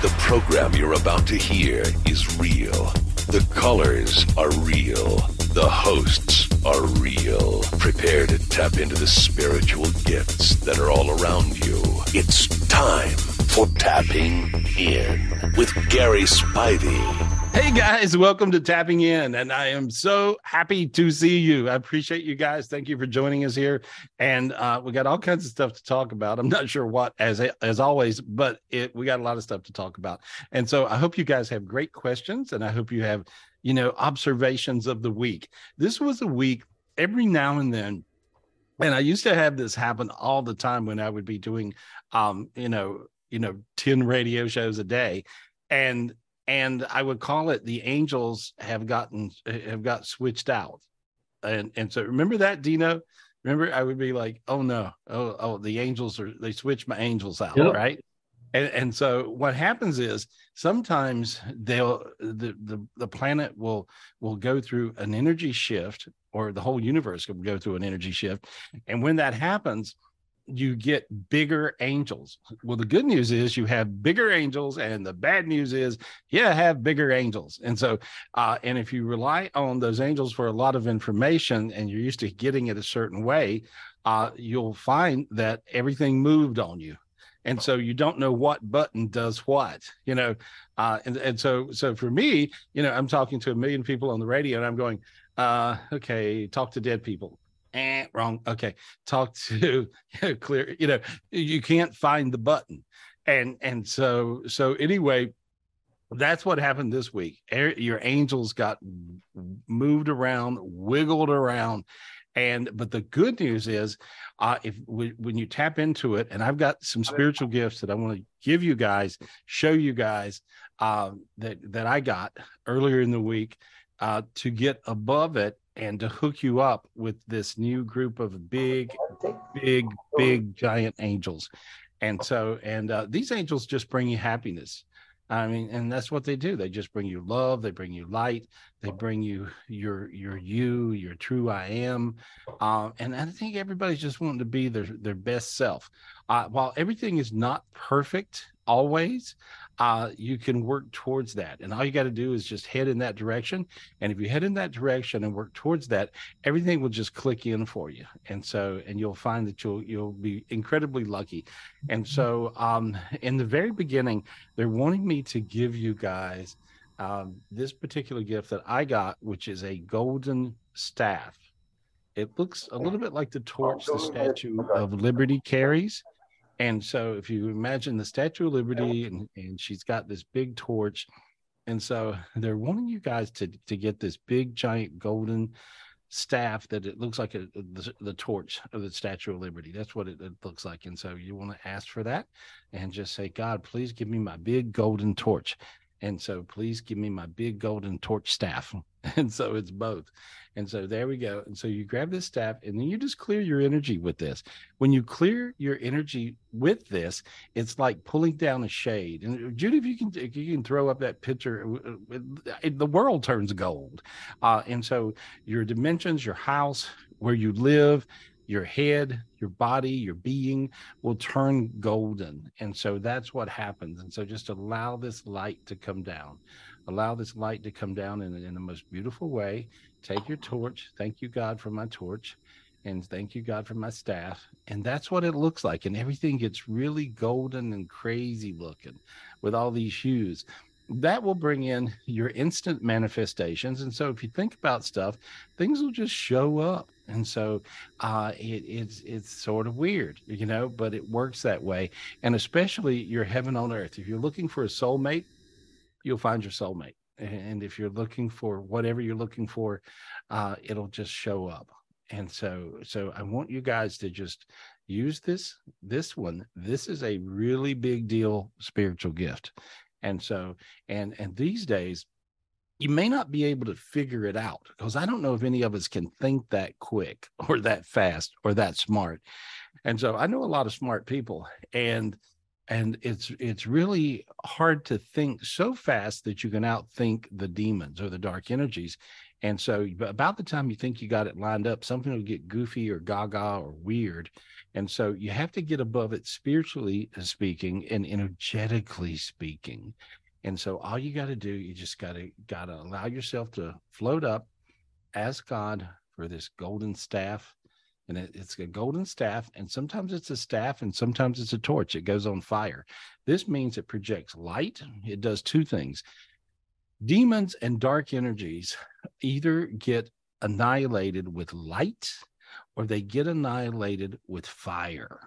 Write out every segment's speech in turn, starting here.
The program you're about to hear is real. The colors are real. The hosts are real. Prepare to tap into the spiritual gifts that are all around you. It's time for Tapping In with Gary Spivey. Hey guys, welcome to Tapping In, and I am so happy to see you. I appreciate you guys. Thank you for joining us here, and uh, we got all kinds of stuff to talk about. I'm not sure what, as as always, but it, we got a lot of stuff to talk about. And so I hope you guys have great questions, and I hope you have, you know, observations of the week. This was a week every now and then, and I used to have this happen all the time when I would be doing, um, you know, you know, ten radio shows a day, and and I would call it the angels have gotten eh, have got switched out. And and so remember that, Dino? Remember, I would be like, oh no, oh, oh, the angels are they switched my angels out, yep. right? And and so what happens is sometimes they'll the, the the planet will will go through an energy shift, or the whole universe will go through an energy shift. And when that happens, you get bigger angels. Well, the good news is you have bigger angels, and the bad news is you have bigger angels. And so, uh, and if you rely on those angels for a lot of information and you're used to getting it a certain way, uh, you'll find that everything moved on you. And so you don't know what button does what, you know. Uh, and, and so, so for me, you know, I'm talking to a million people on the radio and I'm going, uh, okay, talk to dead people eh, wrong. Okay, talk to clear. You know, you can't find the button, and and so so anyway, that's what happened this week. Your angels got moved around, wiggled around, and but the good news is, uh, if we, when you tap into it, and I've got some spiritual gifts that I want to give you guys, show you guys uh, that that I got earlier in the week uh, to get above it and to hook you up with this new group of big, big, big giant angels. And so, and uh, these angels just bring you happiness. I mean, and that's what they do. They just bring you love. They bring you light. They bring you your your you, your true I am. Um, and I think everybody's just wanting to be their their best self. Uh, while everything is not perfect always, uh, you can work towards that. And all you got to do is just head in that direction. And if you head in that direction and work towards that, everything will just click in for you. And so, and you'll find that you'll you'll be incredibly lucky. And so, um, in the very beginning, they're wanting me to give you guys um, this particular gift that I got, which is a golden staff. It looks a little bit like the torch the Statue of Liberty carries and so if you imagine the Statue of Liberty and, and she's got this big torch. And so they're wanting you guys to, to get this big giant golden staff that it looks like a, the, the torch of the Statue of Liberty. That's what it, it looks like. And so you want to ask for that and just say, God, please give me my big golden torch. And so please give me my big golden torch staff. And so it's both. And so there we go. And so you grab this staff and then you just clear your energy with this. When you clear your energy with this, it's like pulling down a shade. And Judy, if you can, if you can throw up that picture, uh, uh, the world turns gold. Uh, and so your dimensions, your house, where you live, your head, your body, your being will turn golden. And so that's what happens. And so just allow this light to come down. Allow this light to come down in, in the most beautiful way. Take your torch. Thank you, God, for my torch. And thank you, God, for my staff. And that's what it looks like. And everything gets really golden and crazy looking with all these hues that will bring in your instant manifestations. And so if you think about stuff, things will just show up. And so uh, it, it's it's sort of weird, you know, but it works that way. And especially your heaven on earth. If you're looking for a soulmate, you'll find your soulmate. And if you're looking for whatever you're looking for, uh, it'll just show up. And so, so I want you guys to just use this this one. This is a really big deal spiritual gift. And so, and and these days, you may not be able to figure it out because I don't know if any of us can think that quick or that fast or that smart. And so I know a lot of smart people and and it's it's really hard to think so fast that you can outthink the demons or the dark energies And so, about the time you think you got it lined up, something will get goofy or gaga or weird. And so, you have to get above it spiritually uh, speaking and energetically speaking. And so, all you got to do, you just got to got to allow yourself to float up, ask God for this golden staff and it, it's a golden staff and sometimes it's a staff and sometimes it's a torch it goes on fire. This means it projects light it does two things. Demons and dark energies either get annihilated with light or they get annihilated with fire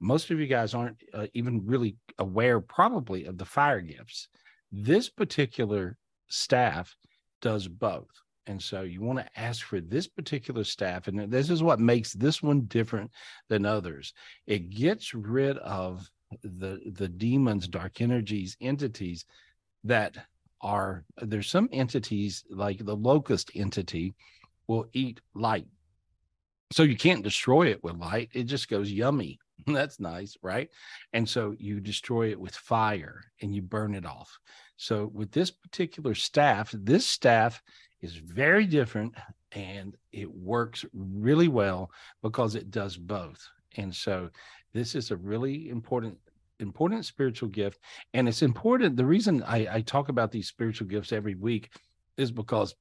most of you guys aren't uh, even really aware probably of the fire gifts this particular staff does both and so you want to ask for this particular staff. And this is what makes this one different than others. It gets rid of the the demons, dark energies, entities that are there's some entities like the locust entity will eat light. So you can't destroy it with light. It just goes yummy. That's nice, right? And so you destroy it with fire and you burn it off. So with this particular staff, this staff is very different and it works really well because it does both. And so this is a really important important spiritual gift and it's important the reason I, I talk about these spiritual gifts every week is because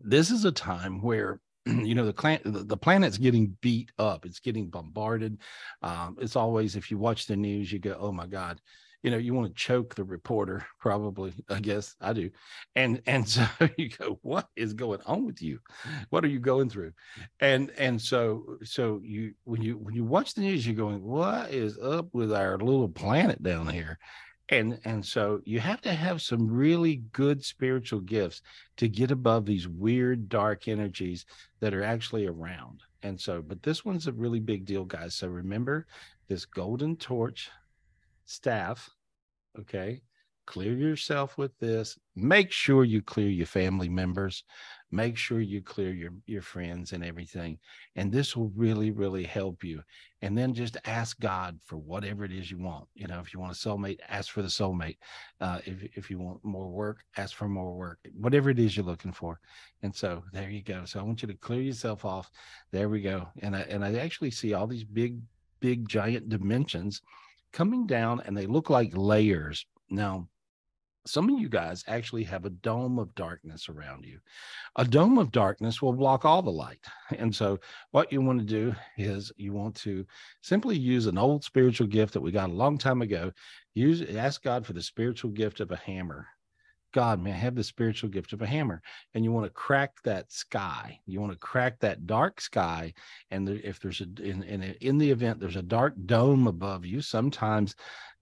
this is a time where you know the, the, the planet's getting beat up. It's getting bombarded. Um, it's always if you watch the news you go oh my god. You know you want to choke the reporter probably i guess. I do. And and so you go what is going on with you? What are you going through? And and so so you when you when you watch the news you're going what is up with our little planet down here and and so you have to have some really good spiritual gifts to get above these weird dark energies that are actually around and so but this one's a really big deal guys so remember this golden torch staff. Okay. Clear yourself with this. Make sure you clear your family members. Make sure you clear your, your friends and everything. And this will really, really help you. And then just ask God for whatever it is you want. You know, if you want a soulmate, ask for the soulmate. Uh, if, if you want more work, ask for more work, whatever it is you're looking for. And so there you go. So I want you to clear yourself off. There we go. And I, and I actually see all these big, big, giant dimensions coming down and they look like layers. Now, some of you guys actually have a dome of darkness around you. A dome of darkness will block all the light. And so, what you want to do is you want to simply use an old spiritual gift that we got a long time ago. Use ask God for the spiritual gift of a hammer. God, may I have the spiritual gift of a hammer. And you want to crack that sky. You want to crack that dark sky. And if there's a in, in in the event there's a dark dome above you, sometimes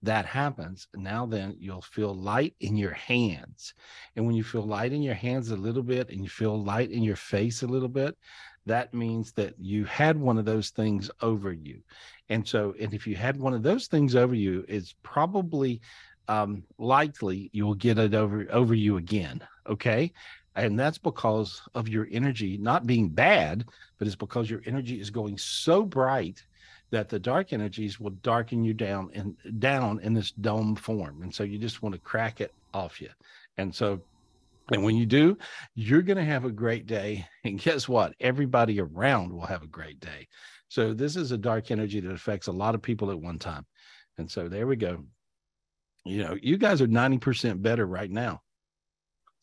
that happens. Now then you'll feel light in your hands. And when you feel light in your hands a little bit and you feel light in your face a little bit, that means that you had one of those things over you. And so, and if you had one of those things over you, it's probably um, likely you will get it over over you again. Okay, and that's because of your energy not being bad, but it's because your energy is going so bright that the dark energies will darken you down and down in this dome form, and so you just want to crack it off you. And so and when you do, you're going to have a great day. And guess what? Everybody around will have a great day. So, this is a dark energy that affects a lot of people at one time. And so, there we go you know, you guys are 90% better right now.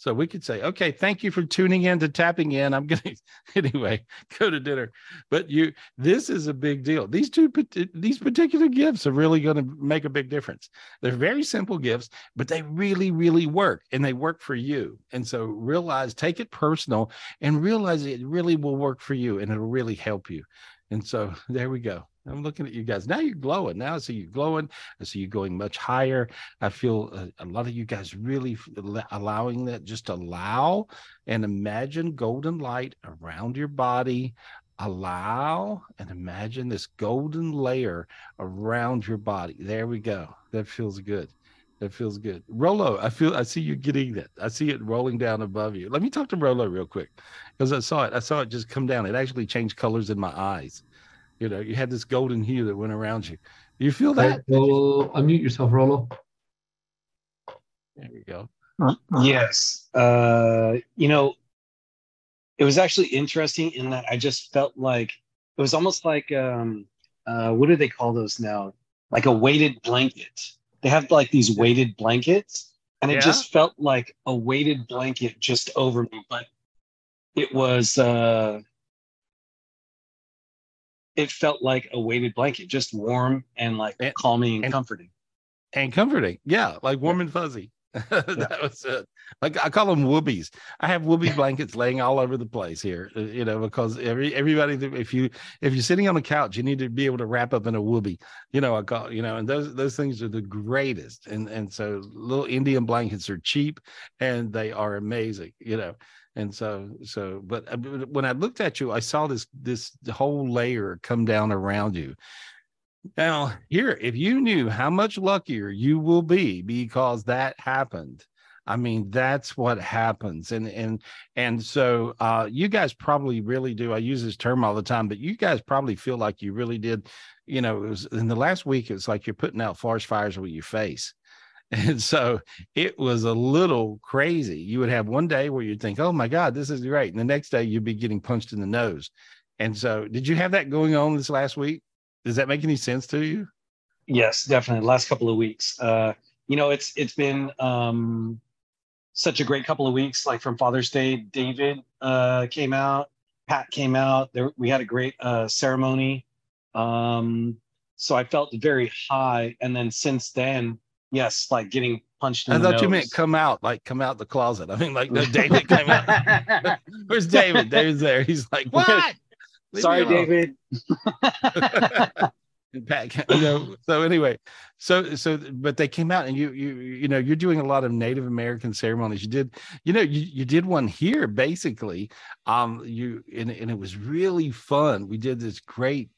So we could say, okay, thank you for tuning in to tapping in. I'm going to anyway go to dinner. But you, this is a big deal. These two, these particular gifts are really going to make a big difference. They're very simple gifts, but they really, really work and they work for you. And so realize, take it personal and realize it really will work for you and it'll really help you. And so there we go. I'm looking at you guys. Now you're glowing. Now I see you glowing. I see you going much higher. I feel a, a lot of you guys really allowing that. Just allow and imagine golden light around your body. Allow and imagine this golden layer around your body. There we go. That feels good. That feels good. Rolo, I feel I see you getting that. I see it rolling down above you. Let me talk to Rolo real quick because I saw it. I saw it just come down. It actually changed colors in my eyes. You know, you had this golden hue that went around you. Do you feel that? Right, well, unmute yourself, Rolo. There we go. Yes. Uh, you know, it was actually interesting in that I just felt like it was almost like um, uh, what do they call those now? Like a weighted blanket. They have like these weighted blankets, and it Yeah. just felt like a weighted blanket just over me. But it was uh, it felt like a weighted blanket, just warm and like And- calming and and- comforting. and comforting. Yeah, like warm and fuzzy. that was it. Like I call them whoobies. I have whoopee blankets laying all over the place here, uh, you know, because every everybody if you if you're sitting on the couch, you need to be able to wrap up in a whoopee. You know, I call you know, and those those things are the greatest. And and so little Indian blankets are cheap and they are amazing, you know. And so so but uh, when I looked at you, I saw this this whole layer come down around you. Now, here, if you knew how much luckier you will be because that happened, I mean, that's what happens. And and and so uh you guys probably really do. I use this term all the time, but you guys probably feel like you really did, you know, it was in the last week, it's like you're putting out forest fires with your face. And so it was a little crazy. You would have one day where you'd think, oh my God, this is great. And the next day you'd be getting punched in the nose. And so did you have that going on this last week? Does that make any sense to you? Yes, definitely. Last couple of weeks. Uh, you know, it's it's been um such a great couple of weeks. Like from Father's Day, David uh came out, Pat came out. There we had a great uh ceremony. Um so I felt very high. And then since then, yes, like getting punched in I the thought you meant come out, like come out the closet. I mean, like no, David came out. Where's David? David's there. He's like, what? Leave Sorry. David. And Pat, you know, so anyway, so so but they came out and you you you know you're doing a lot of Native American ceremonies. You did, you know, you you did one here basically. Um, you and, and it was really fun. We did this great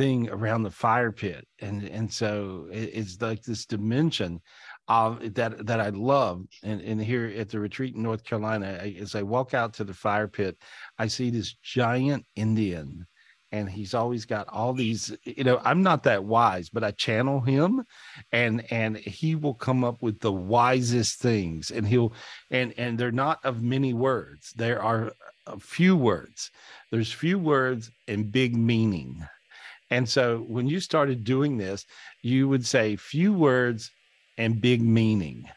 thing around the fire pit, and and so it, it's like this dimension um that that I love. And and here at the retreat in North Carolina, I, as I walk out to the fire pit, I see this giant Indian and he's always got all these you know i'm not that wise but i channel him and and he will come up with the wisest things and he'll and and they're not of many words there are a few words there's few words and big meaning and so when you started doing this you would say few words and big meaning.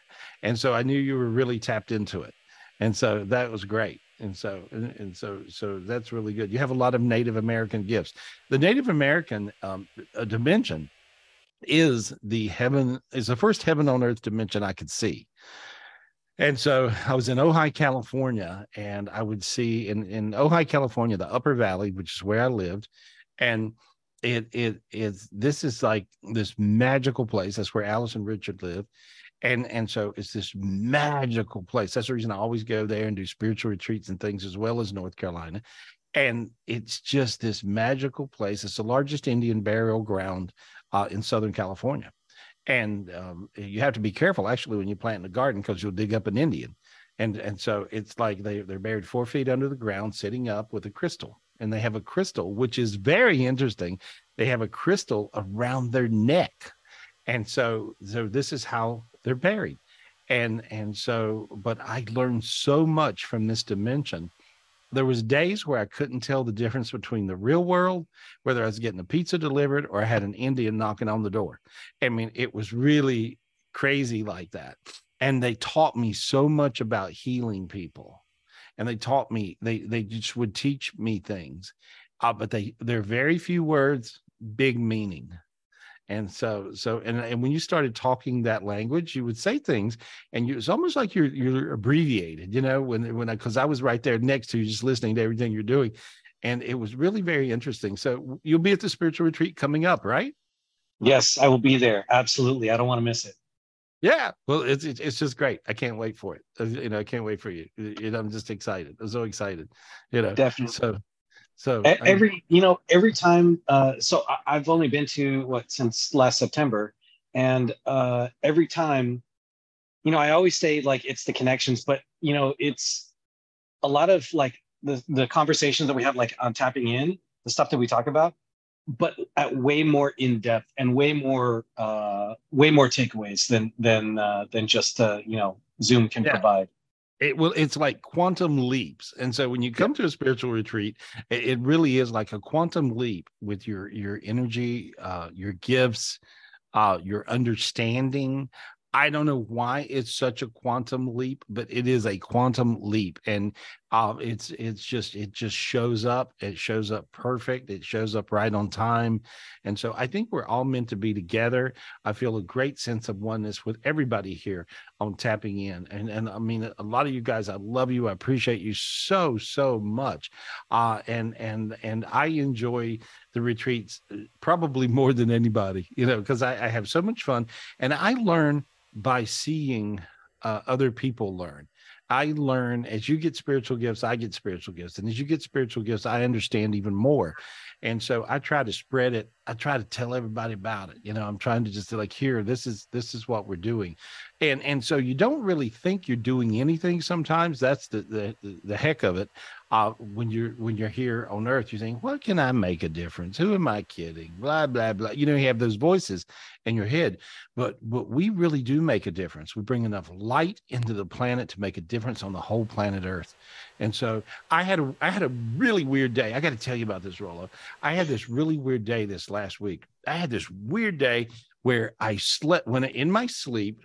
And so i knew you were really tapped into it. And so that was great. And so and, and so so that's really good. You have a lot of native american gifts. The native american um, uh, dimension is the heaven is the first heaven on earth dimension i could see. And so i was in ojai california and i would see in in ojai california the upper valley which is where i lived and it it is this is like this magical place. That's where alice and richard lived. And and so it's this magical place. That's the reason i always go there and do spiritual retreats and things as well as north carolina. And it's just this magical place. It's the largest indian burial ground uh, in southern california. And um, you have to be careful actually when you plant in a garden because you'll dig up an indian. And and so it's like they, they're buried four feet under the ground sitting up with a crystal and they have a crystal which is very interesting. They have a crystal around their neck. And so so this is how they're buried. And and so but i learned so much from this dimension. There was days where i couldn't tell the difference between the real world whether i was getting a pizza delivered or i had an indian knocking on the door. I mean it was really crazy like that. And they taught me so much about healing people and they taught me they they just would teach me things uh, but they they're very few words big meaning and so so and, and when you started talking that language you would say things and you it's almost like you're you're abbreviated you know when when i because i was right there next to you just listening to everything you're doing and it was really very interesting so you'll be at the spiritual retreat coming up right Yes, I will be there. Absolutely. I don't want to miss it. Yeah. Well it's it's, just great. I can't wait for it. Uh, you know i can't wait for you. I'm just excited. I'm so excited you know. Definitely. so so every you know every time uh so I- i've only been to what since last september. And uh every time you know i always say like it's the connections but you know it's a lot of like the the conversations that we have like on tapping in the stuff that we talk about but at way more in depth and way more uh way more takeaways than than uh than just uh you know zoom can Yeah. provide. It will it's like quantum leaps. And so when you come to a spiritual retreat it, it really is like a quantum leap with your your energy uh your gifts uh your understanding. I don't know why it's such a quantum leap, but it is a quantum leap, and uh, it's it's just it just shows up. It shows up perfect. It shows up right on time, and so I think we're all meant to be together. I feel a great sense of oneness with everybody here on tapping in, and and I mean a lot of you guys. I love you. I appreciate you so so much, uh, and and and I enjoy the retreats uh, probably more than anybody, you know, because I, I have so much fun, and I learn by seeing uh, other people learn. I learn as you get spiritual gifts, I get spiritual gifts. And as you get spiritual gifts, I understand even more. And so I try to spread it. I try to tell everybody about it. You know, I'm trying to just like, here, this is this is what we're doing. And and so you don't really think you're doing anything sometimes. That's the the the heck of it. Uh, when you're when you're here on earth you think what can i make a difference? Who am i kidding? Blah blah blah. You know you have those voices in your head. But but we really do make a difference. We bring enough light into the planet to make a difference on the whole planet earth. And so i had a i had a really weird day. I got to tell you about this Rollo. i had this really weird day this last week. I had this weird day where i slept when in my sleep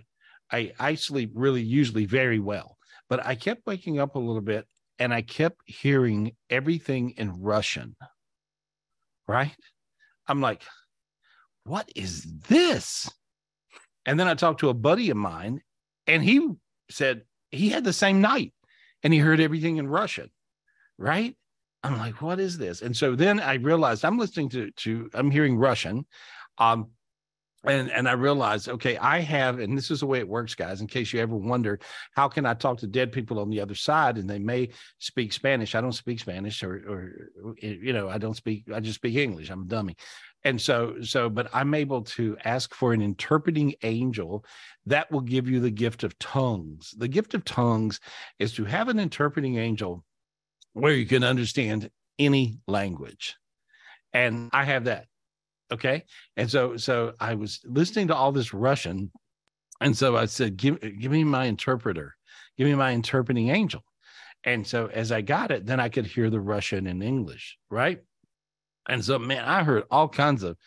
i i sleep really usually very well but I kept waking up a little bit and I kept hearing everything in Russian. Right? I'm like, what is this? And then I talked to a buddy of mine, and he said he had the same night and he heard everything in Russian. Right? I'm like, what is this? And so then I realized I'm listening to to I'm hearing Russian. Um, and and I realized, okay, I have, and this is the way it works, guys. In case you ever wonder, how can I talk to dead people on the other side, and they may speak Spanish? I don't speak Spanish, or or eh, you know, I don't speak. I just speak English. I'm a dummy, and so so. But I'm able to ask for an interpreting angel that will give you the gift of tongues. The gift of tongues is to have an interpreting angel where you can understand any language, and I have that okay? And so so i was listening to all this russian and so i said give give me my interpreter. Give me my interpreting angel. And so as i got it then i could hear the russian and english right? And so man i heard all kinds of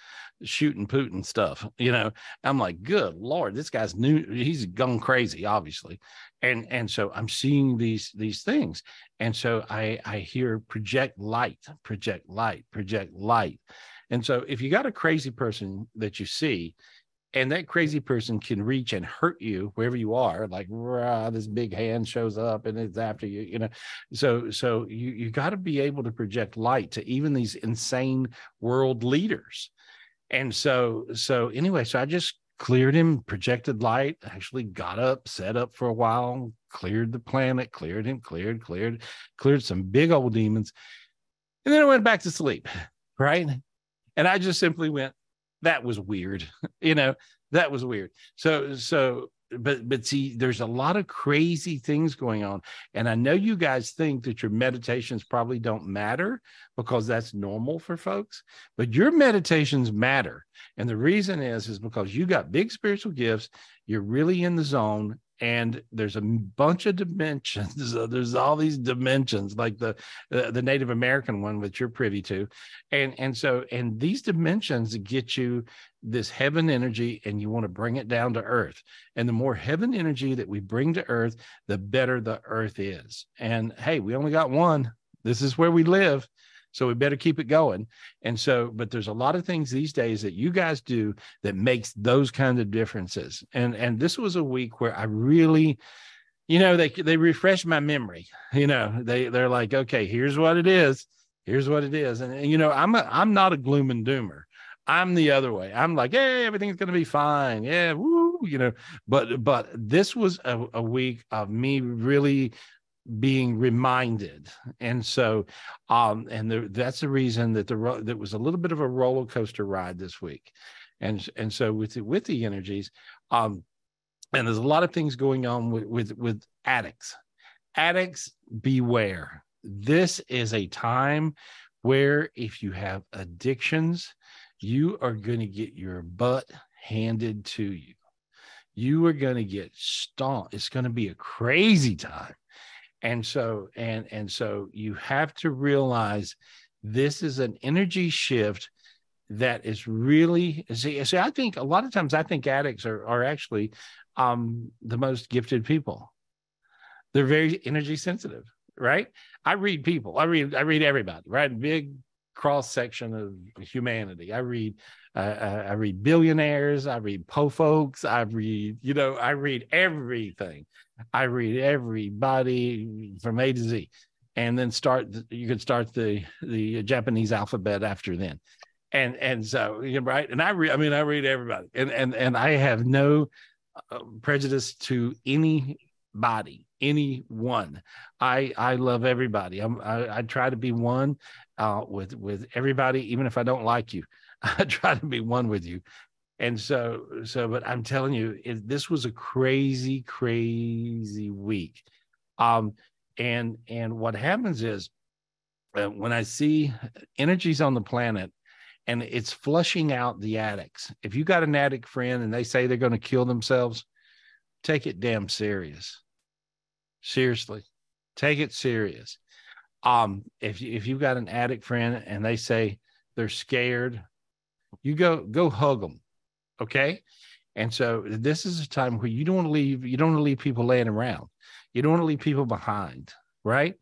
shooting putin stuff you know? I'm like good lord this guy's new he's gone crazy obviously. And and so i'm seeing these these things. And so i i hear project light project light project light and so if you got a crazy person that you see, and that crazy person can reach and hurt you wherever you are, like rah, this big hand shows up and it's after you, you know. So so you you got to be able to project light to even these insane world leaders. And so so anyway, so I just cleared him, projected light, actually got up, set up for a while, cleared the planet, cleared him, cleared, cleared, cleared some big old demons. And then I went back to sleep, right? And I just simply went, that was weird. you know, that was weird. So, so, but, but see, there's a lot of crazy things going on. And I know you guys think that your meditations probably don't matter because that's normal for folks, but your meditations matter. And the reason is, is because you got big spiritual gifts. You're really in the zone and there's a bunch of dimensions. There's all these dimensions like the uh, the native american one that you're privy to. And and so and these dimensions get you this heaven energy and you want to bring it down to earth. And the more heaven energy that we bring to earth the better the earth is. And hey we only got one. This is where we live so we better keep it going. And so, but there's a lot of things these days that you guys do that makes those kind of differences. And and this was a week where I really, you know, they they refresh my memory. You know, they they're like, okay, here's what it is. Here's what it is. And, and you know, I'm a I'm not a gloom and doomer. I'm the other way. I'm like, hey, everything's gonna be fine. Yeah, woo, you know. But but this was a, a week of me really being reminded. And so um and the, that's the reason that the that was a little bit of a roller coaster ride this week. And and so with the, with the energies um and there's a lot of things going on with with, with addicts. Addicts beware. This is a time where if you have addictions you are going to get your butt handed to you. You are going to get stomped it's going to be a crazy time and so and and so you have to realize this is an energy shift that is really see, see i think a lot of times i think addicts are, are actually um the most gifted people. They're very energy sensitive right? I read people. I read i read everybody right? Big cross section of humanity. I read uh, i read billionaires i read po folks i read you know i read everything. I read everybody from a to z. And then start you could start the the japanese alphabet after then. And and so you know right? And i read i mean i read everybody. And and and i have no uh, prejudice to anybody anyone i i love everybody i'm i, I try to be one uh, with with everybody even if i don't like you i try to be one with you and so so but i'm telling you it, this was a crazy crazy week um and and what happens is uh, when i see energies on the planet and it's flushing out the addicts. If you got an addict friend and they say they're going to kill themselves, take it damn serious. Seriously, take it serious. Um, if if you've got an addict friend and they say they're scared, you go go hug them, okay? And so this is a time where you don't want to leave. You don't want to leave people laying around. You don't want to leave people behind, right?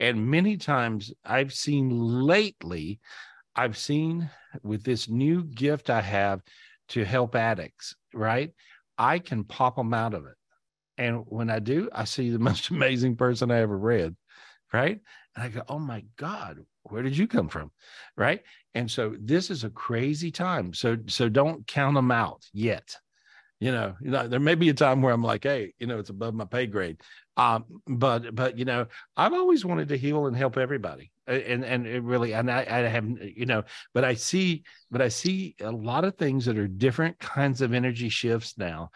And many times I've seen lately I've seen with this new gift I have to help addicts, right? I can pop them out of it. And when I do, I see the most amazing person I ever read, right? And I go, oh my God, where did you come from? Right. And so this is a crazy time. So so don't count them out yet. You know, you know, there may be a time where I'm like, hey, you know, it's above my pay grade. Um, but but you know, I've always wanted to heal and help everybody and and it really and I, I have you know but i see but i see a lot of things that are different kinds of energy shifts now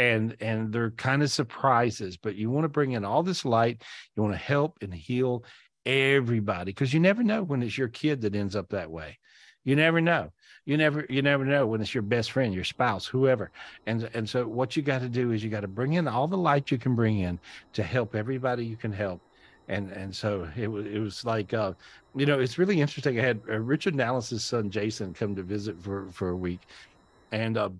and and they're kind of surprises but you want to bring in all this light you want to help and heal everybody because you never know when it's your kid that ends up that way. You never know. You never you never know when it's your best friend your spouse whoever. And and so what you got to do is you got to bring in all the light you can bring in to help everybody you can help. And and so it was it was like uh, you know it's really interesting. I had uh, Richard Nallis's son Jason come to visit for for a week, and uh,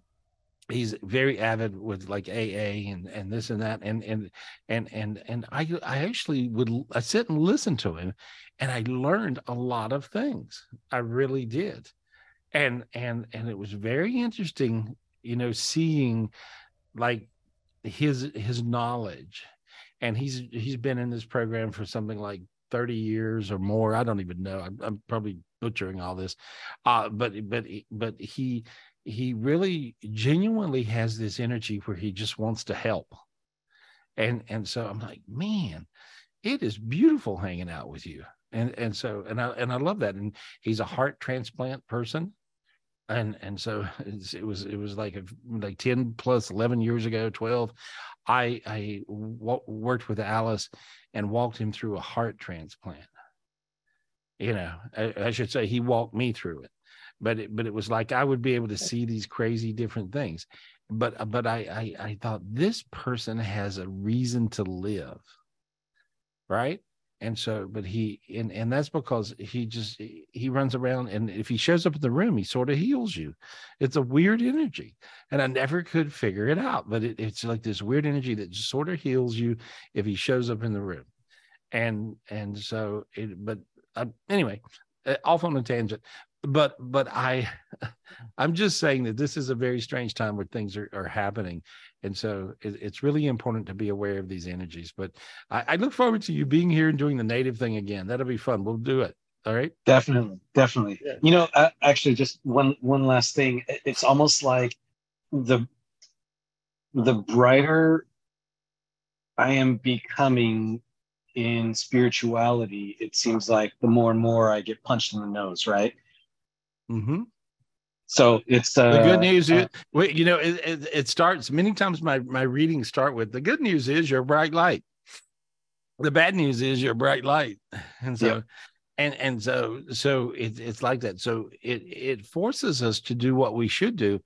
he's very avid with like AA and and this and that and and and and and I I actually would I sit and listen to him, and I learned a lot of things. I really did, and and and it was very interesting, you know, seeing like his his knowledge. And he's he's been in this program for something like 30 years or more. I don't even know. I'm, I'm probably butchering all this. Uh, but but but he he really genuinely has this energy where he just wants to help. And and so i'm like man it is beautiful hanging out with you. And and so and i and i love that. And he's a heart transplant person. And and so it was it was like a, like 10 plus 11 years ago 12 I I w- worked with Alice and walked him through a heart transplant. You know, I, I should say he walked me through it, but it, but it was like I would be able to see these crazy different things. But but I, I I thought this person has a reason to live, right? and so but he and and that's because he just he runs around and if he shows up in the room he sort of heals you it's a weird energy and i never could figure it out but it, it's like this weird energy that just sort of heals you if he shows up in the room and and so it but uh, anyway uh, off on a tangent but but i i'm just saying that this is a very strange time where things are, are happening and so it, it's really important to be aware of these energies. But I, I look forward to you being here and doing the native thing again. That'll be fun. We'll do it. All right. Definitely, definitely. Yeah. You know, uh, actually, just one one last thing. It's almost like the the brighter I am becoming in spirituality, it seems like the more and more I get punched in the nose, right? Mm-hmm. So it's uh, the good news is, uh, you know, it, it, it, starts many times. My my readings start with the good news is you're a bright light. The bad news is you're a bright light, and so, yeah. and and so so it, it's like that. So it it forces us to do what we should do,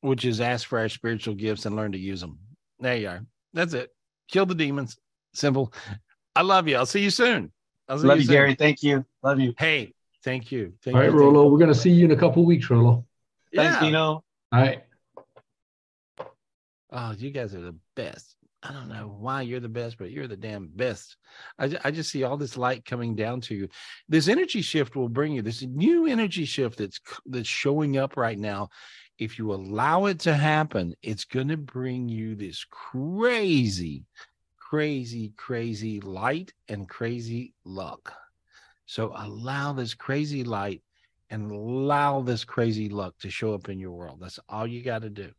which is ask for our spiritual gifts and learn to use them. There you are. That's it. Kill the demons. Simple. I love you. I'll see you soon. I'll see Love you, soon. Gary. Thank you. Love you. Hey, thank you. Thank All right, you, thank Rolo. We're gonna see you in a couple weeks, Rolo. you. Thanks, Yeah. Dino. All right. Oh, you guys are the best. I don't know why you're the best, but you're the damn best. I, I just see all this light coming down to you. This energy shift will bring you this new energy shift that's that's showing up right now. If you allow it to happen, it's going to bring you this crazy, crazy, crazy light and crazy luck. So allow this crazy light and allow this crazy luck to show up in your world. That's all you got to do.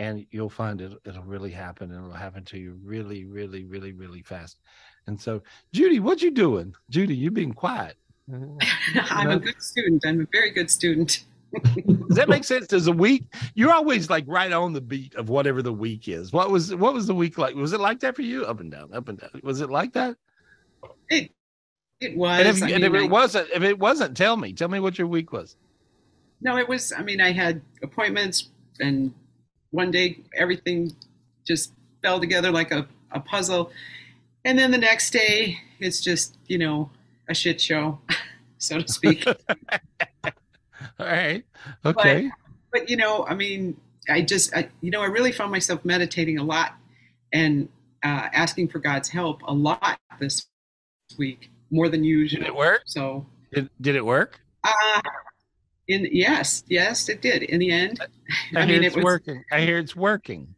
And you'll find it it'll really happen and it'll happen to you really really really really fast. And so judy what you doing? Judy you being quiet. I'm a good student. I'm a very good student. does that make sense? Does a week you're always like right on the beat of whatever the week is. What was what was the week like? Was it like that for you? Up and down up and down. Was it like that? It it was. and if, I and if mean, it I- wasn't if it wasn't tell me tell me what your week was no, it was. I mean, I had appointments, and one day everything just fell together like a, a puzzle, and then the next day it's just you know a shit show, so to speak. all right okay but you know, I mean, I just, I, you know, I really found myself meditating a lot and uh, asking for God's help a lot this week, more than did usual. it work? So, did, did it work? uh, in yes, yes, it did. In the end, i, I mean, it's it was working. I hear it's working.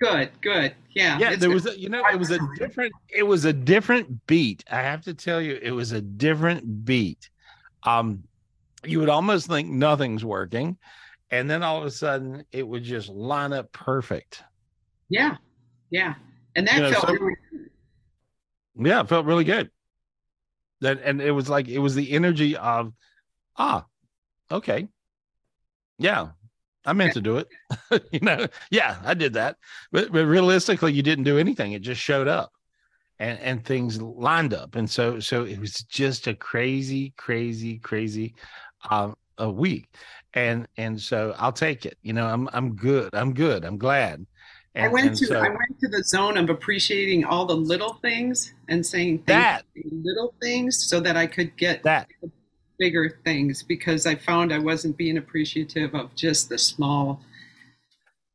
Good, good. Yeah, yeah there good. was a, you know it was a different it was a different beat. I have to tell you it was a different beat. Um you would almost think nothing's working and then all of a sudden it would just line up perfect. Yeah, yeah, and that You know, felt so- really yeah it felt really good that and it was like it was the energy of ah okay. Yeah i meant to do it. You know yeah i did that. But, but realistically you didn't do anything. It just showed up and and things lined up. And so so it was just a crazy crazy crazy um a week. And and so i'll take it. You know i'm i'm good. I'm good. I'm glad and, I went to so I went to the zone of appreciating all the little things and saying thank that you little things so that I could get that bigger things because I found I wasn't being appreciative of just the small.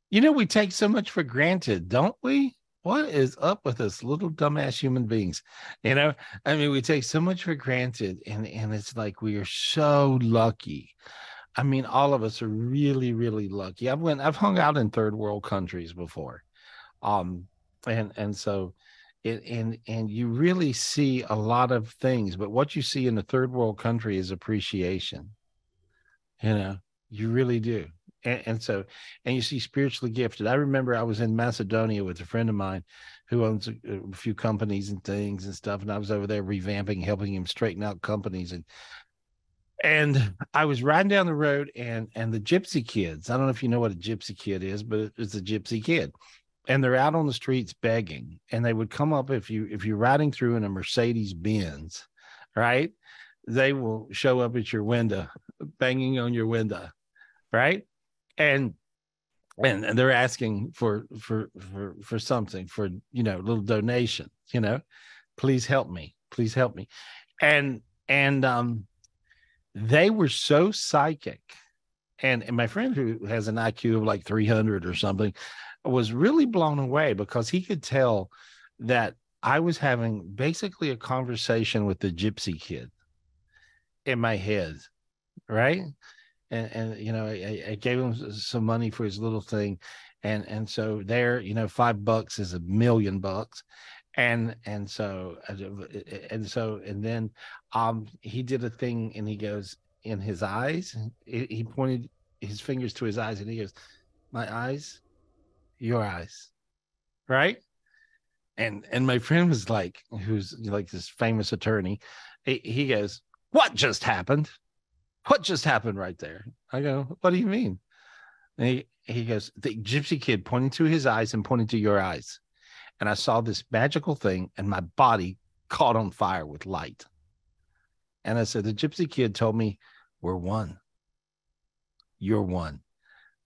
You know, we take so much for granted, don't we? What is up with us little dumbass human beings? You know, I mean, we take so much for granted, and and it's like we are so lucky. I mean, all of us are really, really lucky. I've went, I've hung out in third world countries before, um, and and so, it and and you really see a lot of things, but what you see in the third world country is appreciation. You know, you really do and, and so and you see spiritually gifted i remember i was in macedonia with a friend of mine who owns a, a few companies and things and stuff and i was over there revamping helping him straighten out companies and and i was riding down the road and and the gypsy kids i don't know if you know what a gypsy kid is but it's a gypsy kid. And they're out on the streets begging. And they would come up if you if you're riding through in a mercedes benz right? They will show up at your window banging on your window right? And and, and they're asking for for for for something for you know little donation you know? Please help me please help me. And and um they were so psychic. And and my friend who has an iq of like 300 or something was really blown away because he could tell that i was having basically a conversation with the gypsy kid in my head right? And, and you know I, I gave him some money for his little thing. And and so there you know five bucks is a million bucks. And and so uh, and so and then um he did a thing and he goes in his eyes he pointed his fingers to his eyes and he goes my eyes your eyes right and and my friend was like who's like this famous attorney he, he goes what just happened what just happened right there? I go, what do you mean? And he, he goes, the gypsy kid pointing to his eyes and pointing to your eyes. And I saw this magical thing and my body caught on fire with light. And I said, the gypsy kid told me, we're one. You're one.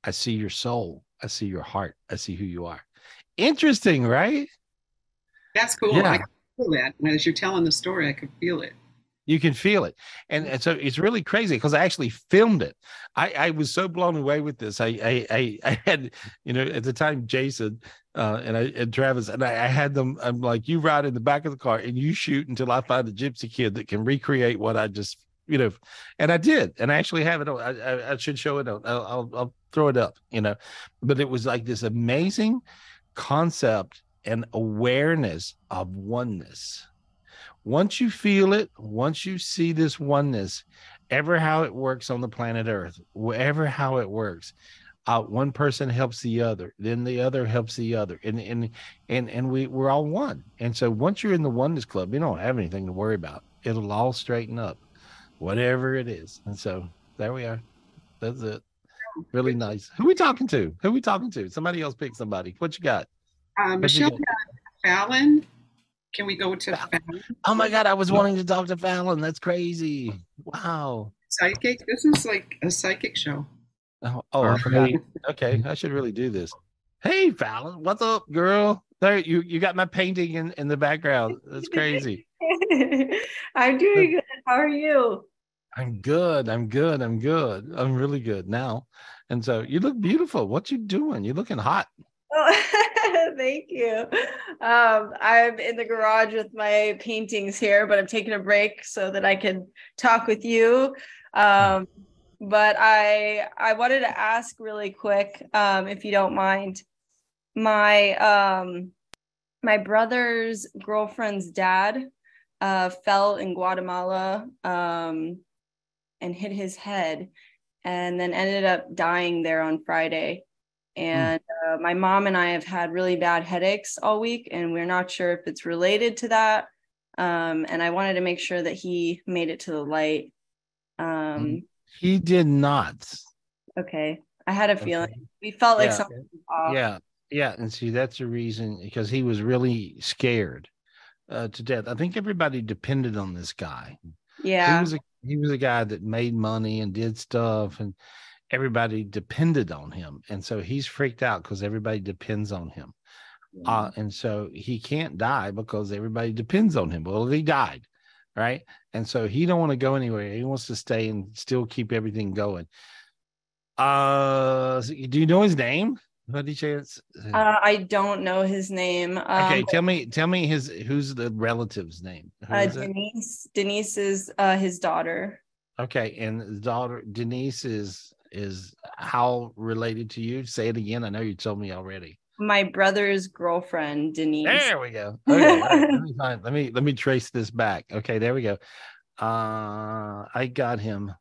I see your soul. I see your heart. I see who you are. Interesting, right? That's cool. Yeah. I, feel that as you're telling the story, I could feel it. You can feel it, and, and so it's really crazy because I actually filmed it. I, I was so blown away with this. I, I I I had you know at the time Jason uh, and I and Travis and I, I had them. I'm like, you ride in the back of the car and you shoot until I find a gypsy kid that can recreate what I just you know, and I did, and I actually have it. On, I, I, I should show it. On, I'll, I'll I'll throw it up. You know, but it was like this amazing concept and awareness of oneness once you feel it, once you see this oneness, ever how it works on the planet Earth, wherever how it works, uh, one person helps the other, then the other helps the other, and and and and we we're all one. And so once you're in the oneness club, you don't have anything to worry about. It'll all straighten up, whatever it is. And so there we are. That's it. Really nice. Who we talking to? Who we talking to? Somebody else pick somebody. What you got? Uh, Michelle got Fallon can we go to Fallon? Oh my God, I was wanting to talk to Fallon. That's crazy. Wow. Psychic? This is like a psychic show. Oh, oh I forgot. Okay, I should really do this. Hey Fallon, what's up, girl? There, you you got my painting in, in the background. That's crazy. I'm doing good. How are you? I'm good. I'm good. I'm good. I'm really good now. And so you look beautiful. What you doing? You're looking hot. Oh, thank you. Um, I'm in the garage with my paintings here, but I'm taking a break so that I can talk with you. Um, but I I wanted to ask really quick, um, if you don't mind. My um, my brother's girlfriend's dad uh, fell in Guatemala um, and hit his head, and then ended up dying there on Friday. And uh, my mom and I have had really bad headaches all week, and we're not sure if it's related to that. Um, and I wanted to make sure that he made it to the light. Um, he did not. Okay. I had a feeling. Okay. We felt like yeah. something off. Yeah. Yeah. And see, that's the reason because he was really scared uh, to death. I think everybody depended on this guy. Yeah. He was a he was a guy that made money and did stuff and everybody depended on him and so he's freaked out because everybody depends on him uh, and so he can't die because everybody depends on him well he died right? And so he don't want to go anywhere. He wants to stay and still keep everything going. Uh do you know his name any chance? Uh, i don't know his name. Um, okay tell me tell me his who's the relative's name? Uh, denise denise is uh, his daughter. Okay and the daughter denise is is how related to you? Say it again. I know you told me already. My brother's girlfriend, Denise. There we go. Okay, right, let, me find, let me let me trace this back. Okay, there we go. Uh I got him.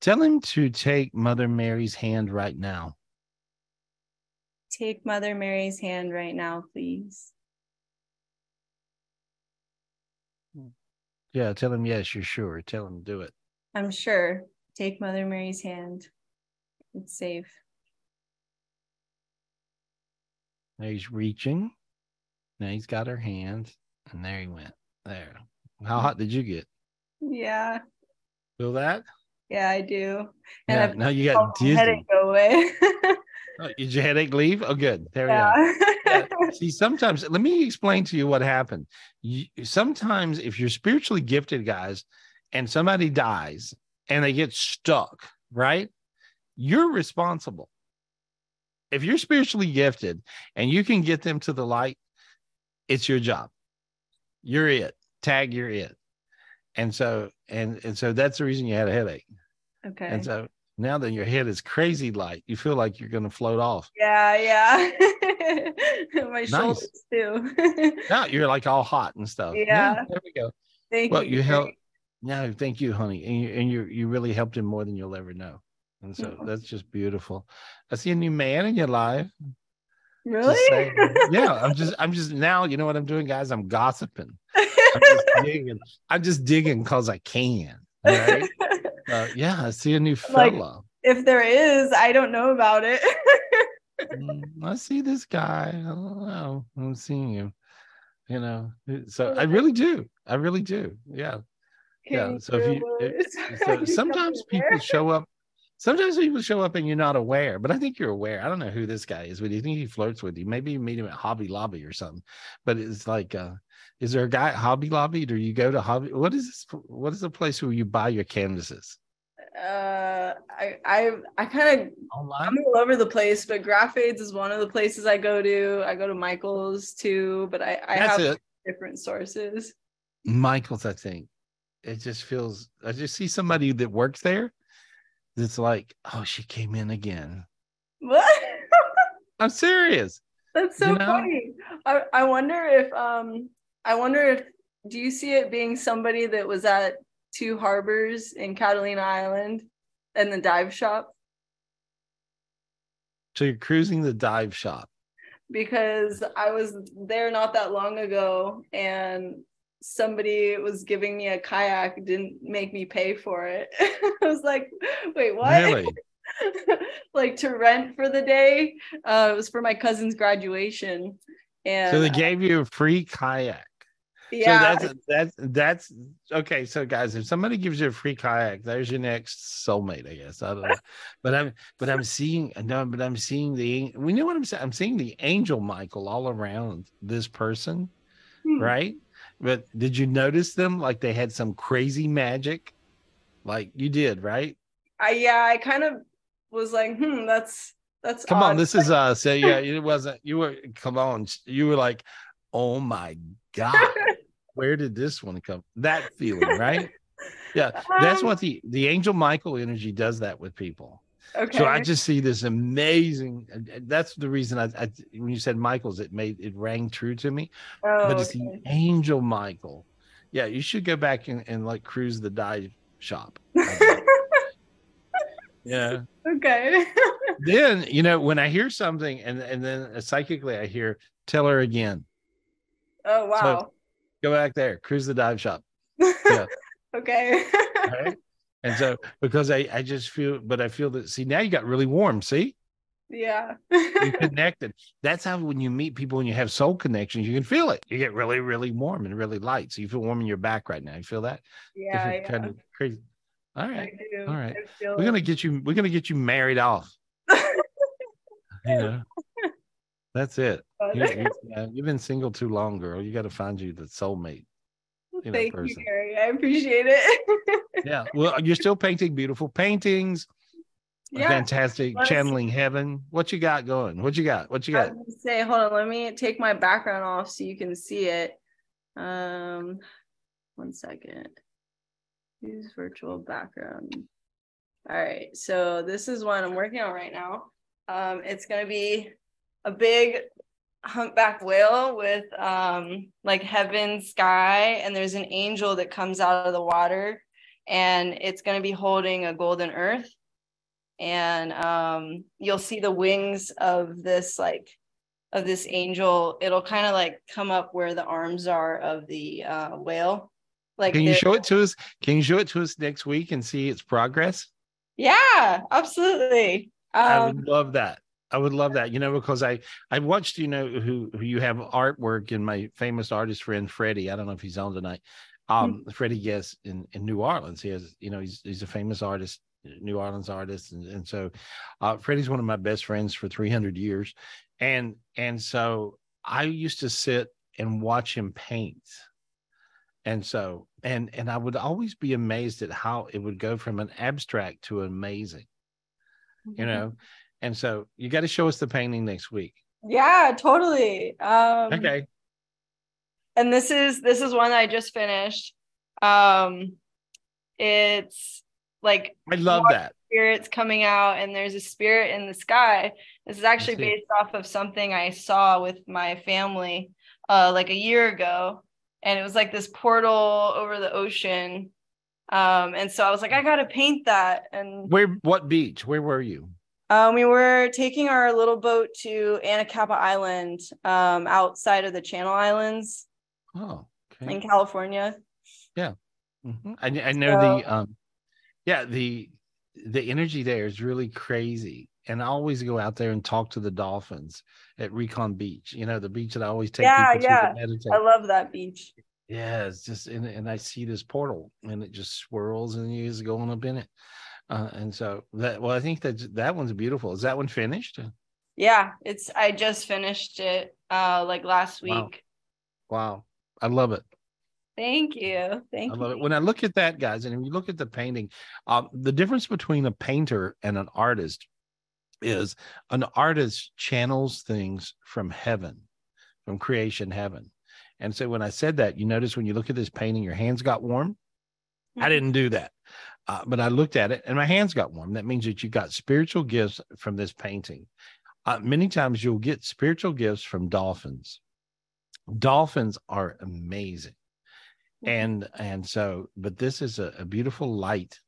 Tell him to take Mother Mary's hand right now. Take Mother Mary's hand right now, please. Yeah, tell him yes, you're sure. Tell him do it. I'm sure. Take Mother Mary's hand. It's safe. Now he's reaching. Now he's got her hand. And there he went. There. How hot did you get? Yeah. Feel that? Yeah, I do. And yeah, now you got dizzy. Headache go away. oh, did your headache leave? Oh, good. There yeah. we go. Yeah. See, sometimes let me explain to you what happened. You, sometimes, if you're spiritually gifted, guys, and somebody dies, and they get stuck, right? You're responsible. If you're spiritually gifted and you can get them to the light, it's your job. You're it. Tag, you're it. And so, and and so that's the reason you had a headache. Okay. And so now that your head is crazy light, you feel like you're going to float off. Yeah, yeah. My nice. shoulders too. now you're like all hot and stuff. Yeah. yeah there we go. Thank well, you. you help. No, thank you, honey. And you and you you really helped him more than you'll ever know. And so that's just beautiful. I see a new man in your life. Really? yeah, I'm just I'm just now, you know what I'm doing, guys? I'm gossiping. I'm just digging. I'm just digging because I can. Right? uh, yeah, I see a new fella. Like, if there is, I don't know about it. Mm, I see this guy. I don't know. I'm seeing him. You know, so I really do. I really do. Yeah yeah so if you so sometimes people show up Sometimes people show up and you're not aware, but I think you're aware. I don't know who this guy is, but you think he flirts with you. Maybe you meet him at Hobby Lobby or something. But it's like, uh, is there a guy at Hobby Lobby? Or you go to Hobby? What is this? What is the place where you buy your canvases? Uh, I I I kind of I'm all over the place, but Graphaids is one of the places I go to. I go to Michael's too, but I I That's have it. different sources. Michael's, I think. It just feels I just see somebody that works there that's like, oh, she came in again. What? I'm serious. That's so You know? funny. I, I wonder if um I wonder if do you see it being somebody that was at Two Harbors in Catalina Island and the dive shop? So you're cruising the dive shop. Because I was there not that long ago and somebody was giving me a kayak, didn't make me pay for it. I was like, wait, what? Really? like to rent for the day. Uh, it was for my cousin's graduation. And So they gave you a free kayak. yeah, So that's that's that's okay. So guys, if somebody gives you a free kayak, there's your next soulmate, I guess. I don't know. but I'm but I'm seeing no, but I'm seeing the we know what I'm saying. I'm seeing the angel Michael all around this person, Hmm. right? But did you notice them like they had some crazy magic? Like you did, right? I yeah, I kind of was like, hmm, that's that's Come on, this is uh so yeah, it wasn't you were come on, you were like, oh my god, where did this one come? That feeling, right? Yeah, that's Um, what the the angel Michael energy does that with people. Okay. So I just see this amazing. That's the reason I, I when you said Michael's, it made it rang true to me. oh, but it's okay. the angel Michael. Yeah, you should go back and, and like cruise the dive shop. yeah. okay. Then you know when I hear something and and then uh, psychically I hear tell her again. oh wow. Go back there, cruise the dive shop. yeah. okay. Right. And so because I I just feel, but I feel that see now you got really warm. See, yeah. you connected. That's how when you meet people and you have soul connections, you can feel it. You get really, really warm and really light. So you feel warm in your back right now. You feel that? yeah, yeah. kind of crazy. All right. All right. We're gonna get you, we're gonna get you married off. You know. That's it. You, yeah, uh, you've been single too long, girl. You got to find you the soulmate. You know, Thank you. Gary. I appreciate it. Yeah. Well, you're still painting beautiful paintings. yeah. Fantastic. Let's- Channeling heaven. What you got going? What you got? What you got? say, hold on, let me take my background off so you can see it. Um, one second. Use virtual background. All right, so this is one I'm working on right now. Um, it's gonna be a big humpback whale with um like heaven sky, and there's an angel that comes out of the water, and it's gonna be holding a golden earth and um you'll see the wings of this like of this angel it'll kind of like come up where the arms are of the uh whale like Can you show it to us? Can you show it to us next week and see its progress? yeah absolutely I um would love that. I would love that. You know, because I I watched. You know, who who you have artwork in my famous artist friend Freddie. I don't know if he's on tonight. Um, Freddie Guest in in New Orleans. He has. You know, he's he's a famous artist, New Orleans artist, and and so, uh, Freddie's one of my best friends for three hundred years, and and so I used to sit and watch him paint. And so, and and I would always be amazed at how it would go from an abstract to amazing you know and so you got to show us the painting next week. Yeah totally. Um okay. and this is this is one i just finished. Um it's like i love that. spirits coming out and there's a spirit in the sky. This is actually based off of something i saw with my family uh like a year ago. And it was like this portal over the ocean. Um and so i was like i gotta paint that. And where what beach? Where were you um we were taking our little boat to anacapa island um outside of the channel islands oh okay in california Mhm. I, I know the um yeah the the energy there is really crazy and i always go out there and talk to the dolphins at recon beach you know the beach that i always take Yeah, people yeah. to meditate i love that beach Yeah, it's just and, and I see this portal and it just swirls and you just going up in it. Uh, and so that well, I think that that one's beautiful. Is that one finished? Yeah, it's I just finished it uh like last week. Wow. Wow, I love it. Thank you. Thank I you. love it. When I look at that, guys, and if you look at the painting, um, the difference between a painter and an artist is an artist channels things from heaven, from creation heaven. And so when I said that, you notice when you look at this painting, your hands got warm. I Mhm. didn't do that. Uh, but I looked at it and my hands got warm. That means that you got spiritual gifts from this painting. Uh, many times you'll get spiritual gifts from dolphins. Dolphins are amazing. Mhm. And and so, but this is a, a beautiful light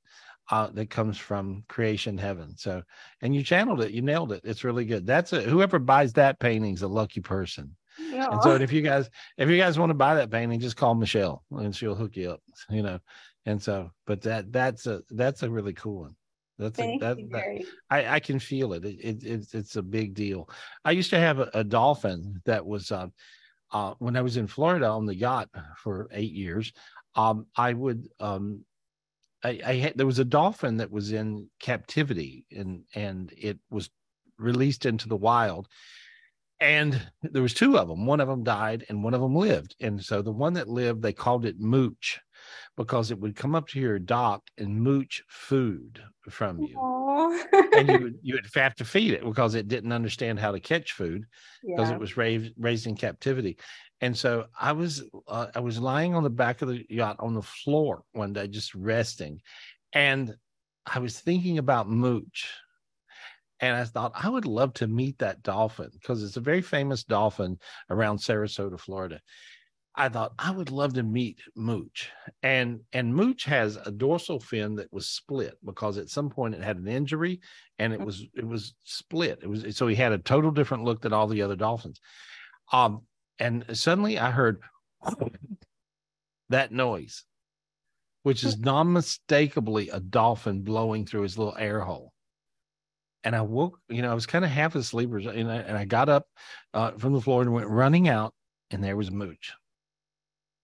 uh, that comes from creation heaven. So, and you channeled it, you nailed it. It's really good. That's a whoever buys that painting's a lucky person. Yeah. And so if you guys if you guys want to buy that painting, just call Michelle and she'll hook you up, you know. And so, but that that's a that's a really cool one. That's a, Thank that, you, that I, I can feel it. It, it it's it's a big deal. I used to have a, a dolphin that was uh, uh, when I was in Florida on the yacht for eight years. Um, I would um, I, I had there was a dolphin that was in captivity and and it was released into the wild and there was two of them one of them died and one of them lived and so the one that lived they called it mooch because it would come up to your dock and mooch food from you. And you would you would have to feed it because it didn't understand how to catch food because yeah. it was raised raised in captivity. And so i was uh, i was lying on the back of the yacht on the floor one day just resting. And i was thinking about mooch. And i thought i would love to meet that dolphin because it's a very famous dolphin around sarasota florida i thought i would love to meet mooch. And and mooch has a dorsal fin that was split because at some point it had an injury and it was it was split. It was so he had a total different look than all the other dolphins. Um and suddenly i heard that noise which is non-mistakably a dolphin blowing through his little air hole. And i woke you know i was kind of half asleep and I, and I got up uh, from the floor and went running out and there was mooch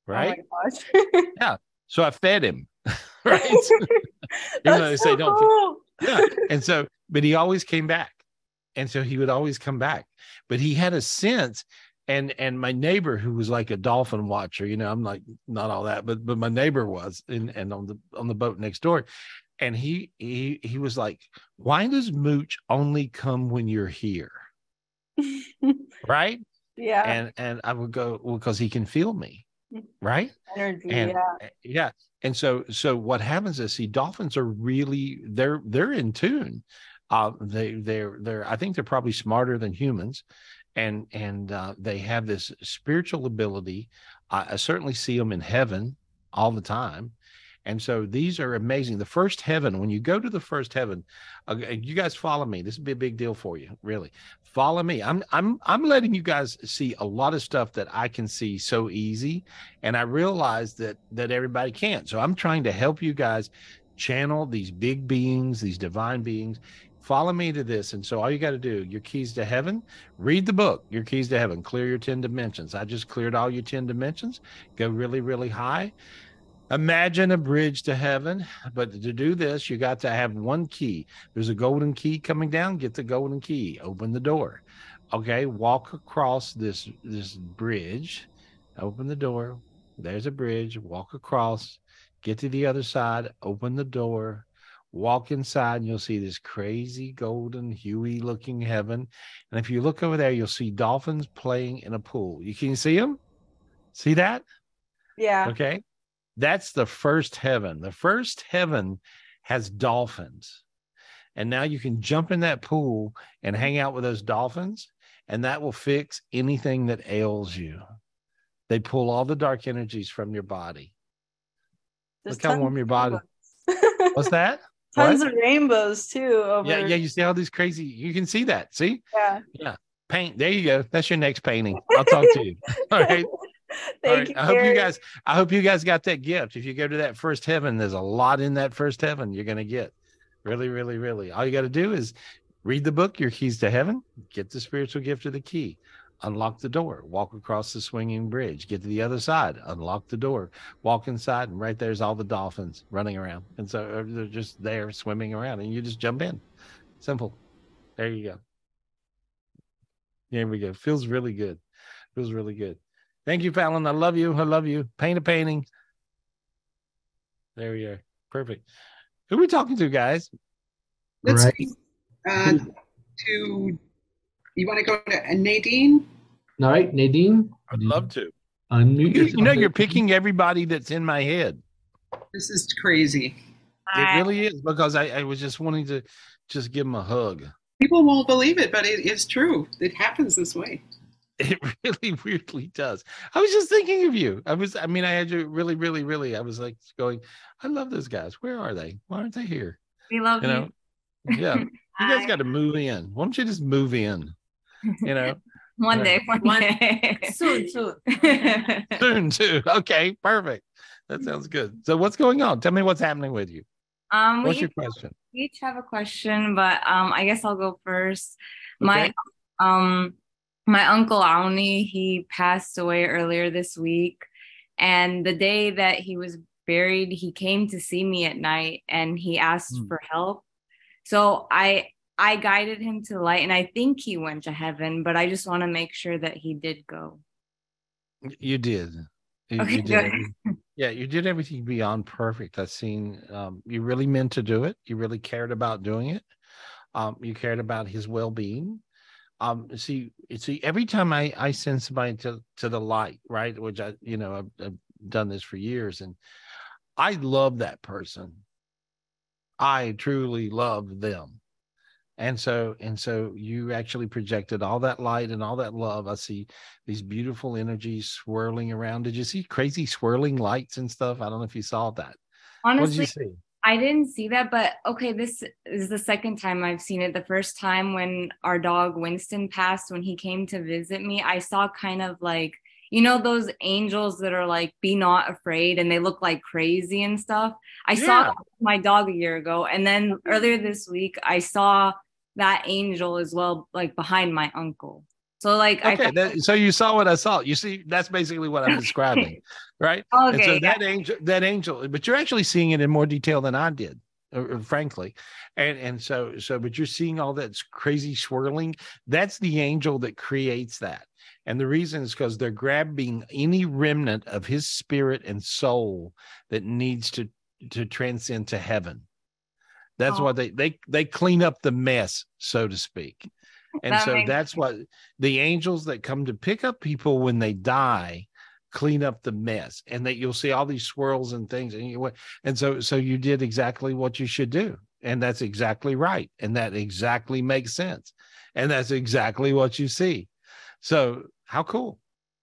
Oh right Oh gosh. so i fed him right though That's they say don't- cool. yeah. And so, but he always came back. And so he would always come back. But he had a sense. And and my neighbor, who was like a dolphin watcher, you know, I'm like not all that, but but my neighbor was and and on the on the boat next door. And he he he was like, Why does Mooch only come when you're here? Right. yeah. And and I would go, Well, because he can feel me. Right. Energy. and yeah. yeah and so so what happens is see dolphins are really they're they're in tune uh they they're they're i think they're probably smarter than humans and and uh, they have this spiritual ability I, I certainly see them in heaven all the time and so these are amazing. The first heaven when you go to the first heaven uh, you guys follow me. This would be a big deal for you really. Follow me. I'm i'm i'm letting you guys see a lot of stuff that i can see so easy and i realize that that everybody can't so i'm trying to help you guys channel these big beings these divine beings. Follow me to this and so all you got to do your keys to heaven read the book your keys to heaven clear your 10 dimensions. I just cleared all your 10 dimensions go really really high imagine a bridge to heaven but to do this you got to have one key. There's a golden key coming down. Get the golden key. Open the door. Okay walk across this this bridge. Open the door. There's a bridge. Walk across. Get to the other side. Open the door. Walk inside and you'll see this crazy golden huey looking heaven. And if you look over there you'll see dolphins playing in a pool. You can see them see that? Yeah. okay that's the first heaven the first heaven has dolphins and now you can jump in that pool and hang out with those dolphins and that will fix anything that ails you they pull all the dark energies from your body There's Look how warm your body- what's that tons What? of rainbows too. Over, yeah yeah you see all these crazy you can see that see Yeah. yeah. paint there you go that's your next painting i'll talk to you all right Thank right. you. I hope you guys. I hope you guys got that gift. If you go to that first heaven, there's a lot in that first heaven you're going to get. Really, really, really. All you got to do is read the book, Your Keys to Heaven. Get the spiritual gift of the key. unlock the door, walk across the swinging bridge, get to the other side, unlock the door, walk inside, and right there's all the dolphins running around. And so uh, they're just there swimming around, and you just jump in. Simple. There you go. There we go. Feels really good. Feels really good. Thank you, Fallon. I love you. I love you. Paint a painting. There we are. Perfect. Who are we talking to, guys? Let's Right. uh, to you want to go to Nadine? All right, Nadine. I'd love to. Unmute You, you know, you're picking everybody that's in my head. This is crazy. It really is because I, I was just wanting to just give them a hug. People won't believe it, but it is true. It happens this way. It really weirdly does. I was just thinking of you. I was, I mean, I had you really, really, really. I was like going, I love those guys. Where are they? Why aren't they here? We love You know, yeah. You guys got to move in. Why don't you just move in? You know, one Right. day, one, One- day. Soon, soon. soon too. Okay, perfect. That sounds good. So, what's going on? Tell me what's happening with you. um, What's your each, question? we each have a question, but um, I guess I'll go first. My um, my uncle Auni, he passed away earlier this week, and the day that he was buried, he came to see me at night, and he asked Hmm. for help. So I I guided him to light, and I think he went to heaven, but I just want to make sure that he did go. You did. You, Okay, you did. yeah, you did everything beyond perfect. I've seen um, you really meant to do it. You really cared about doing it. Um, you cared about his well-being. Um, see, see, every time I I send somebody to to the light, right? Which I, you know, I've, I've done this for years, and I love that person. I truly love them. And so, and so you actually projected all that light and all that love. I see these beautiful energies swirling around. Did you see crazy swirling lights and stuff? I don't know if you saw that. what did Honestly, you see? I didn't see that, but okay, this is the second time I've seen it. The first time when our dog Winston passed, when he came to visit me, I saw kind of like, you know, those angels that are like, be not afraid, and they look like crazy and stuff. I saw Yeah. with my dog a year ago. And then mm-hmm. earlier this week, I saw that angel as well, like behind my uncle. So, like, I Okay, felt- that, so you saw what I saw. You see, that's basically what I'm describing, right? and so okay, yeah. that angel, that angel, but you're actually seeing it in more detail than I did, uh, uh, frankly. And and so so, but you're seeing all that crazy swirling. That's the angel that creates that. And the reason is because they're grabbing any remnant of his spirit and soul that needs to to transcend to heaven. That's Oh. why they they they clean up the mess, so to speak. And That so that's what the angels that come to pick up people when they die clean up the mess and that you'll see all these swirls and things and you and so so you did exactly what you should do and that's exactly right and that exactly makes sense and that's exactly what you see so how cool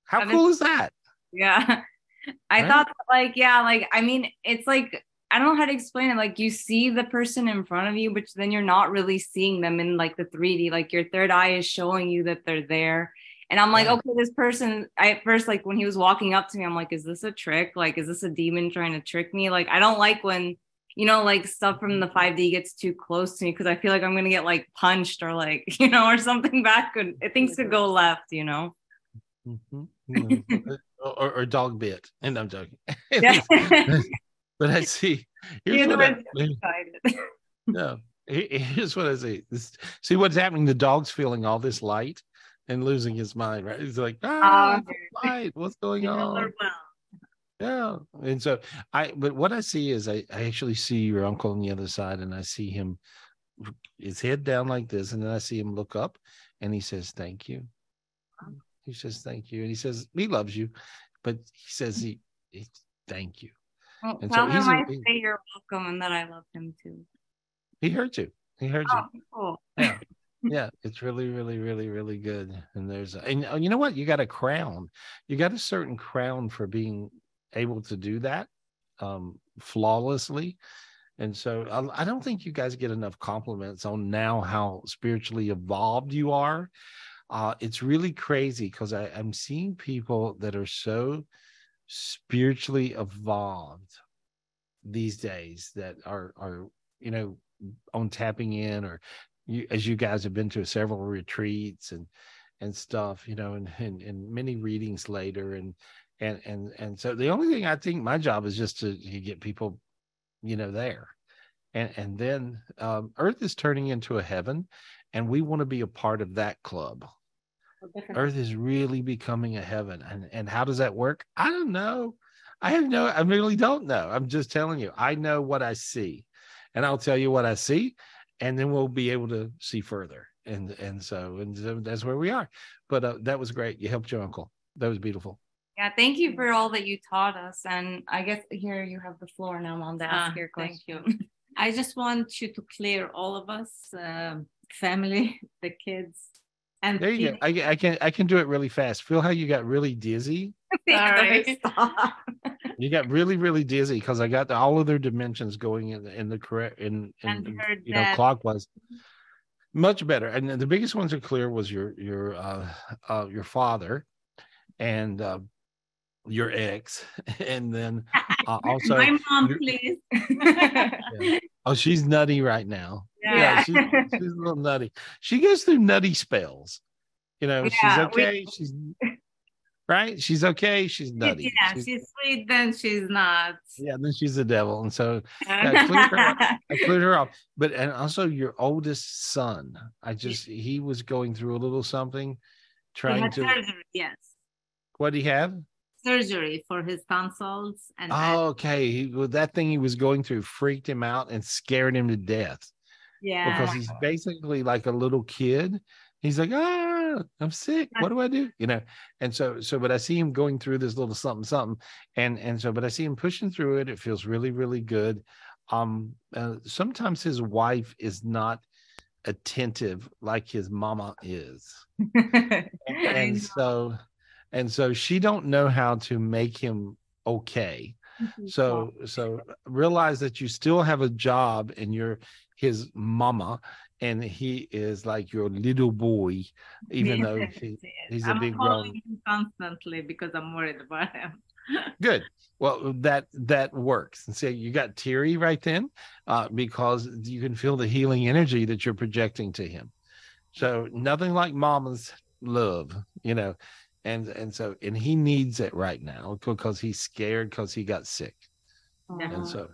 how cool is that Yeah. I Right? thought like, yeah, like I mean, it's like I don't know how to explain it. Like you see the person in front of you, but then you're not really seeing them in like the 3D. Like your third eye is showing you that they're there. And I'm like, Yeah. okay, this person, I at first, like when he was walking up to me, I'm like, is this a trick? Like, is this a demon trying to trick me? Like, I don't like when, you know, like stuff from the 5D gets too close to me because I feel like I'm gonna get like punched or like, you know, or something bad could things could go left, you know. Mhm. You know, or, or dog bit and i'm joking Yeah. but i see here's Either what I-. No, he- here's what I see. This, see what's happening. The dog's feeling all this light and losing his mind. Right? He's like, ah, okay. light. What's going on? Yeah. And so I, but what I see is I, I actually see your uncle on the other side, and I see him, his head down like this, and then I see him look up, and he says, "Thank you." He says, "Thank you," and he says, "He loves you," but he says, "He, he thank you." Well, And so tell he's him I say you're welcome and that I love him too. He heard you. He heard you. Oh, cool. yeah yeah it's really really really really good and there's and uh, you know what you got a crown you got a certain crown for being able to do that um flawlessly and so I, I don't think you guys get enough compliments on now how spiritually evolved you are uh it's really crazy because i'm seeing people that are so spiritually evolved these days that are are you know on tapping in or you as you guys have been to several retreats and and stuff, you know, and and, and many readings later, and and and and so the only thing I think my job is just to, to get people, you know, there, and and then um, Earth is turning into a heaven, and we want to be a part of that club. Earth is really becoming a heaven, and and how does that work? I don't know. I have no. I really don't know. I'm just telling you. I know what I see, and I'll tell you what I see, and then we'll be able to see further. And and so and so that's where we are. But uh, that was great. You helped your uncle. That was beautiful. Yeah, thank you for all that you taught us. And I guess here you have the floor now, Mom, to ask Ah, your thank you. I just want you to clear all of us, um, family, the kids, and There you go. I, I can I can do it really fast. Feel how you got really dizzy. Yeah, Sorry. You got really really dizzy because I got the, all of their dimensions going in the, in the correct in, in And heard you know that- clockwise. Much better. And the biggest ones are clear was your your uh, uh your father, and uh, your ex, and then uh, also my mom, you're- please. oh she's nutty right now. Yeah. she's, she's a little nutty. She goes through nutty spells. You know, she's Yeah, we- okay. She's right. She's okay. She's nutty. yeah, She's- she's sweet, then she's not. yeah, then she's the devil. And so Yeah, clear her I cleared her off. But and also your oldest son. I just he was going through a little something, trying to surgery, yes, what do he have? surgery for his tonsils and Oh, okay. He, well, that thing he was going through freaked him out and scared him to death yeah, because he's basically like a little kid. He's like, ah, I'm sick. What do I do? You know, and so so, but I see him going through this little something something, and and so, but I see him pushing through it. It feels really really good. Um, uh, sometimes his wife is not attentive like his mama is, and so and so she don't know how to make him okay so so realize that you still have a job and you're his mama and he is like your little boy even though Yes, he, yes. he's a I'm big calling grown him constantly because I'm worried about him. good. Well that that works. And so you got teary right then uh, because you can feel the healing energy that you're projecting to him. So nothing like mama's love you know and and so and he needs it right now because he's scared because he got sick. And so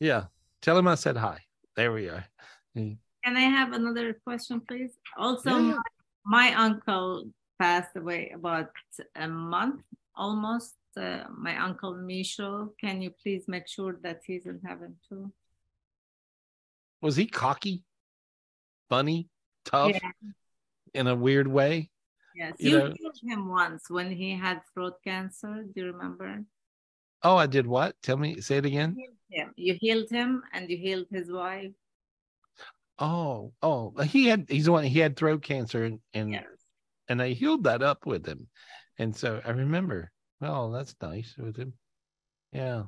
yeah tell him i said hi there we are Mm. Can I have another question, please? Also, Yeah, my, my uncle passed away about a month almost. Uh, my uncle Michel, can you please make sure that he's in heaven too? was he cocky funny tough Yeah. in a weird way Yes, You you, know- healed him once when he had throat cancer. Do you remember? oh i did what tell me say it again Yeah, you healed him and you healed his wife. oh oh he had he's the one he had throat cancer and and, Yes. and i healed that up with him. And so i remember oh that's nice with him. Yeah.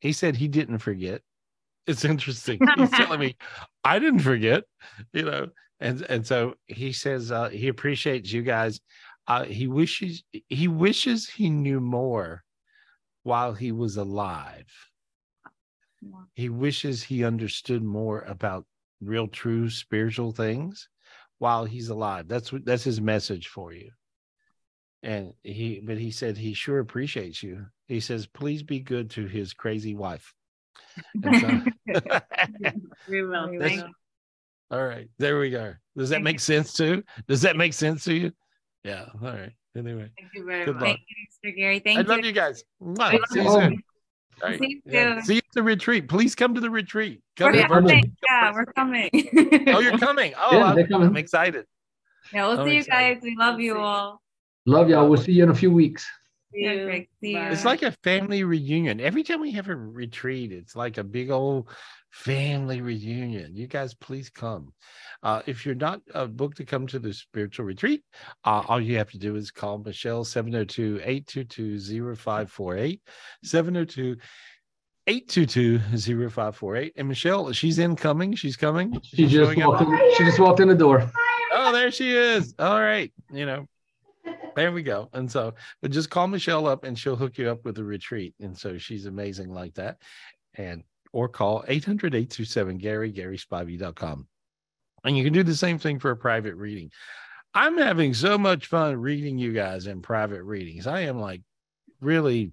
He said he didn't forget. It's interesting. He's telling me i didn't forget you know? And and so he says uh, he appreciates you guys uh, he wishes he wishes he knew more while he was alive. Yeah. he wishes he understood more about real true spiritual things while he's alive. That's what that's his message for you. And he but he said he sure appreciates you. He says please be good to his crazy wife. So- We will. Thank you. all right. There we go. Does that Thank make sense too does that make sense to you yeah all right anyway Thank you very Good much. luck. Thank you, Mr. Gary. Thank i you. I love you guys Mwah. love see you you. soon All right. See you Yeah. See you at the retreat. Please come to the retreat. Come We're coming. Yeah, we're coming. Oh, you're coming. Oh, Yeah, I'm, coming. I'm excited. Yeah, we'll I'm see you guys. We love you all. Love y'all. We'll see you in a few weeks. See you. See you. It's like a family reunion. Every time we have a retreat, it's like a big old family reunion. You guys, please come. Uh, if you're not uh, booked to come to the spiritual retreat, uh, all you have to do is call Michelle 702 822 0548. 702 822 0548. And Michelle, she's incoming. She's coming. She She's just showing up. walked in, she just walked in the door. Oh, there she is. All right. You know, there we go. And so, but just call Michelle up and she'll hook you up with a retreat. And so she's amazing like that. And or call 800 827 Gary, GarySpivey.com. And you can do the same thing for a private reading. I'm having so much fun reading you guys in private readings. I am like really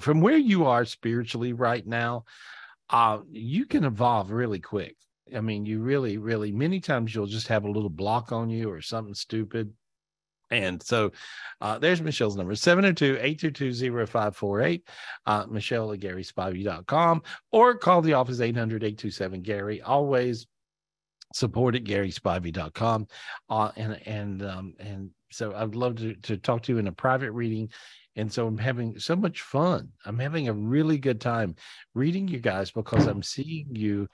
from where you are spiritually right now, uh, you can evolve really quick. I mean, you really, really, many times you'll just have a little block on you or something stupid. And so uh, there's Michelle's number 702 822 0548. Uh, Michelle at GarySpivey.com or call the office 800 827 Gary. Always support at GarySpivey.com. Uh, and, and, um, and so I'd love to, to talk to you in a private reading and so I'm having so much fun. I'm having a really good time reading you guys because I'm seeing you.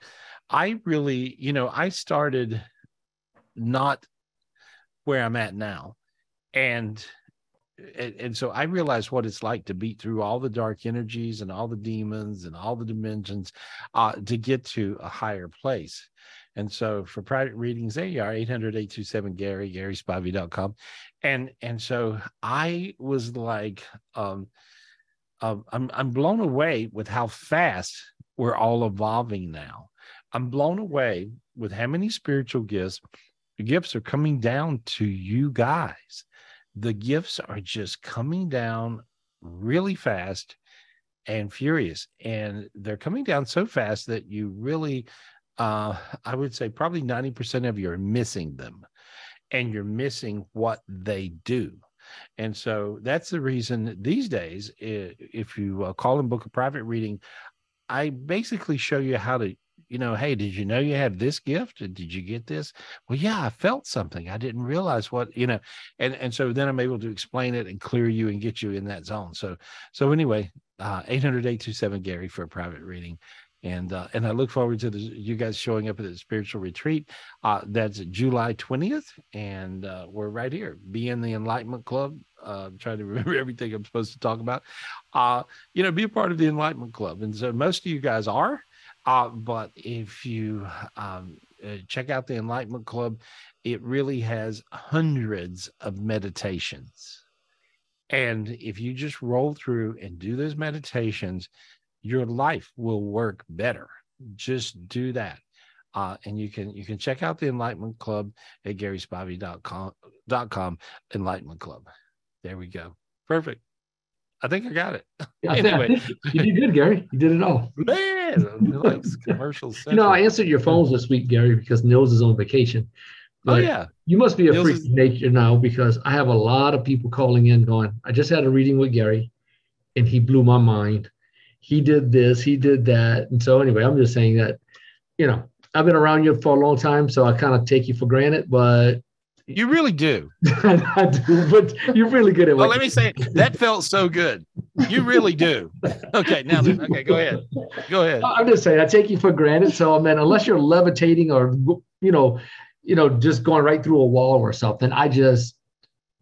I really, you know, I started not where I'm at now. And and, so I realized what it's like to beat through all the dark energies and all the demons and all the dimensions uh, to get to a higher place. And so for private readings, there you are, 800-827 Gary, GarySpivey.com. And and so I was like, um, um, I'm I'm blown away with how fast we're all evolving now. I'm blown away with how many spiritual gifts gifts are coming down to you guys. The gifts are just coming down really fast and furious and they're coming down so fast that you really uh, I would say probably 90% of you are missing them and you're missing what they do. And so that's the reason these days, if you uh, call and book a private reading, I basically show you how to, you know, hey, did you know you have this gift? Did you get this? Well, yeah, I felt something. I didn't realize what, you know, and and so then I'm able to explain it and clear you and get you in that zone. So so anyway, uh 800 827 Gary for a private reading and uh, and I look forward to the, you guys showing up at the spiritual retreat. Uh, that's July twentieth, and uh, we're right here. Be in the Enlightenment Club. Uh, trying to remember everything I'm supposed to talk about. Uh, you know, be a part of the Enlightenment Club, and so most of you guys are. Uh, but if you um, check out the Enlightenment Club, it really has hundreds of meditations. And if you just roll through and do those meditations, your life will work better. Just do that. Uh, and you can you can check out the Enlightenment Club at GarySpivey.com com Enlightenment Club. There we go. Perfect. I think I got it. Anyway, you did good, Gary. You did it all. Man, like commercials. You know, I answered your phones this week, Gary, because Nils is on vacation. oh yeah. You must be a Nils freak is... nature now because I have a lot of people calling in going, I just had a reading with Gary and he blew my mind he did this, he did that. And so anyway, I'm just saying that, you know, I've been around you for a long time, so I kind of take you for granted, but you really do. I do, but you're really good at Well, let me say that felt so good. You really do. Okay, now then, okay, go ahead. Go ahead. I'm just saying I take you for granted. So I mean, unless you're levitating or you know, you know, just going right through a wall or something, I just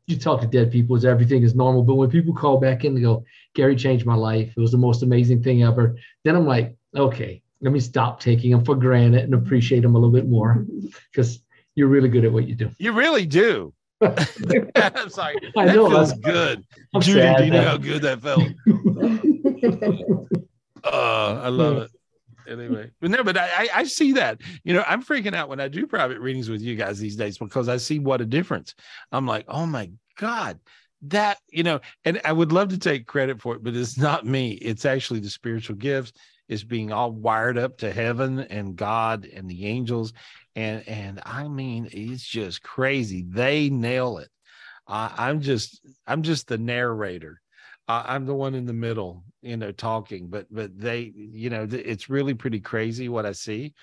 you talk to dead people is everything is normal. But when people call back in and go, Gary changed my life. It was the most amazing thing ever. Then I'm like, okay, let me stop taking them for granted and appreciate them a little bit more because you're really good at what you do. You really do. I'm sorry. I know. That feels good. I'm Judy, sad, do you know how good that felt? uh, I love it anyway but no but I, I see that you know i'm freaking out when i do private readings with you guys these days because i see what a difference i'm like oh my god that you know and i would love to take credit for it but it's not me it's actually the spiritual gifts is being all wired up to heaven and god and the angels and and i mean it's just crazy. They nail it. I'm just i'm just the narrator. I'm the one in the middle you know talking but but they you know it's really pretty crazy what i see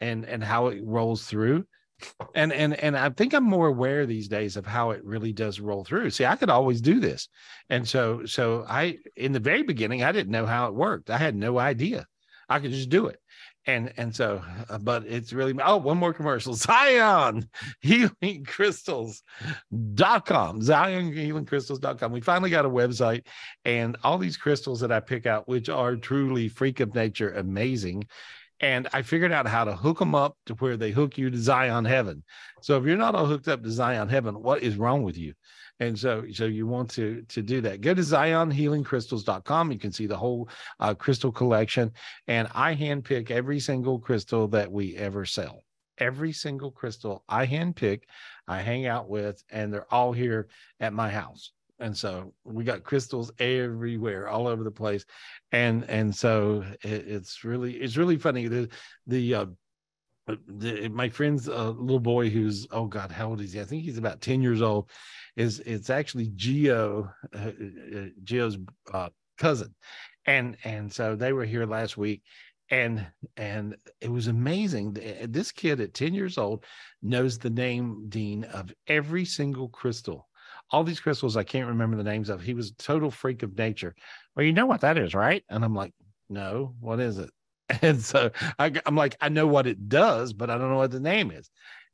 and and how it rolls through. And and and i think i'm more aware these days of how it really does roll through. See i could always do this. And so so i in the very beginning i didn't know how it worked. I had no idea. I could just do it and and so uh, but it's really oh one more commercial. Zion healing crystals.com zion healing crystals.com we finally got a website and all these crystals that i pick out which are truly freak of nature amazing and I figured out how to hook them up to where they hook you to Zion Heaven. So if you're not all hooked up to Zion Heaven, what is wrong with you? And so, so you want to to do that. Go to ZionHealingCrystals.com. You can see the whole uh, crystal collection, and I handpick every single crystal that we ever sell. Every single crystal I handpick, I hang out with, and they're all here at my house and so we got crystals everywhere all over the place. And and so it, it's really it's really funny. The the uh the, my friend's uh, little boy who's oh god how old is he? I think he's about 10 years old is it's actually geo uh, uh, geo's uh, cousin. And and so they were here last week and and it was amazing. This kid at 10 years old knows the name dean of every single crystal all these crystals I can't remember the names of. He was a total freak of nature. Well, you know what that is, right? And I'm like, no, what is it? And so I, I'm like, I know what it does, but I don't know what the name is.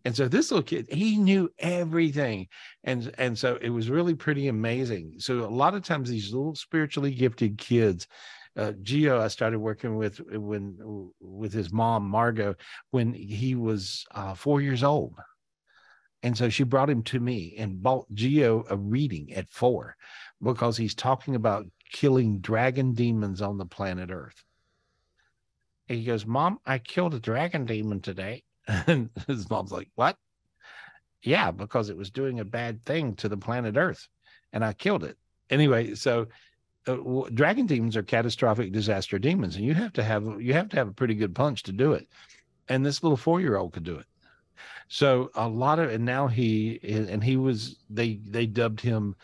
And so this little kid, he knew everything. And, and so it was really pretty amazing. So a lot of times these little spiritually gifted kids, uh, Geo, I started working with when with his mom Margot when he was uh, four years old, and so she brought him to me and bought Geo a reading at four because he's talking about killing dragon demons on the planet Earth. And he goes, Mom, I killed a dragon demon today. And his mom's like, What? Yeah, because it was doing a bad thing to the planet Earth and I killed it. Anyway, so uh, dragon demons are catastrophic disaster demons and you have to have you have to have a pretty good punch to do it. And this little 4-year-old could do it. So a lot of, and now he, and he was, they, they dubbed him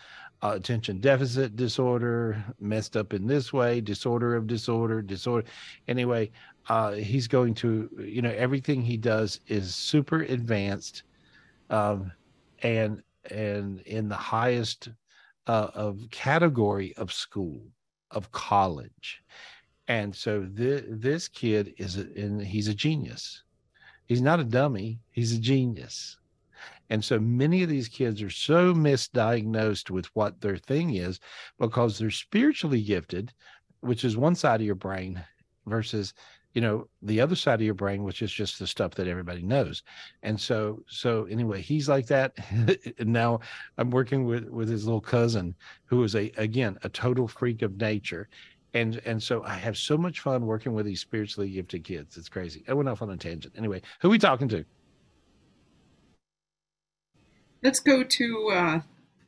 uh, attention deficit disorder, messed up in this way, disorder of disorder, disorder. Anyway, uh, he's going to, you know, everything he does is super advanced, um, and and in the highest uh, of category of school, of college, and so this this kid is, a, and he's a genius He's not a dummy, he's a genius. And so many of these kids are so misdiagnosed with what their thing is because they're spiritually gifted, which is one side of your brain, versus you know the other side of your brain which is just the stuff that everybody knows. And so so anyway he's like that. And now i'm working with with his little cousin who is a again a total freak of nature and and so I have so much fun working with these spiritually gifted kids. It's crazy. I went off on a tangent. Anyway, who are we talking to? Let's go to uh,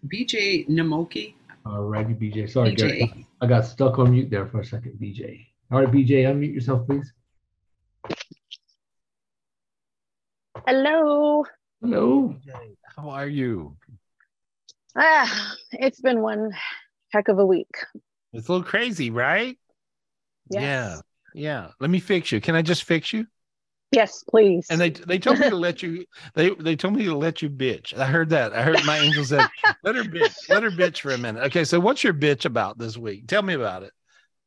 BJ Namoki. All righty, BJ. Sorry, BJ. I got stuck on mute there for a second, BJ. All right, BJ, unmute yourself, please. Hello. Hello. How are you? Ah, it's been one heck of a week. It's a little crazy, right? Yes. Yeah. Yeah. Let me fix you. Can I just fix you? Yes, please. And they they told me to let you they they told me to let you bitch. I heard that. I heard my angel said, let her bitch, let her bitch for a minute. Okay, so what's your bitch about this week? Tell me about it.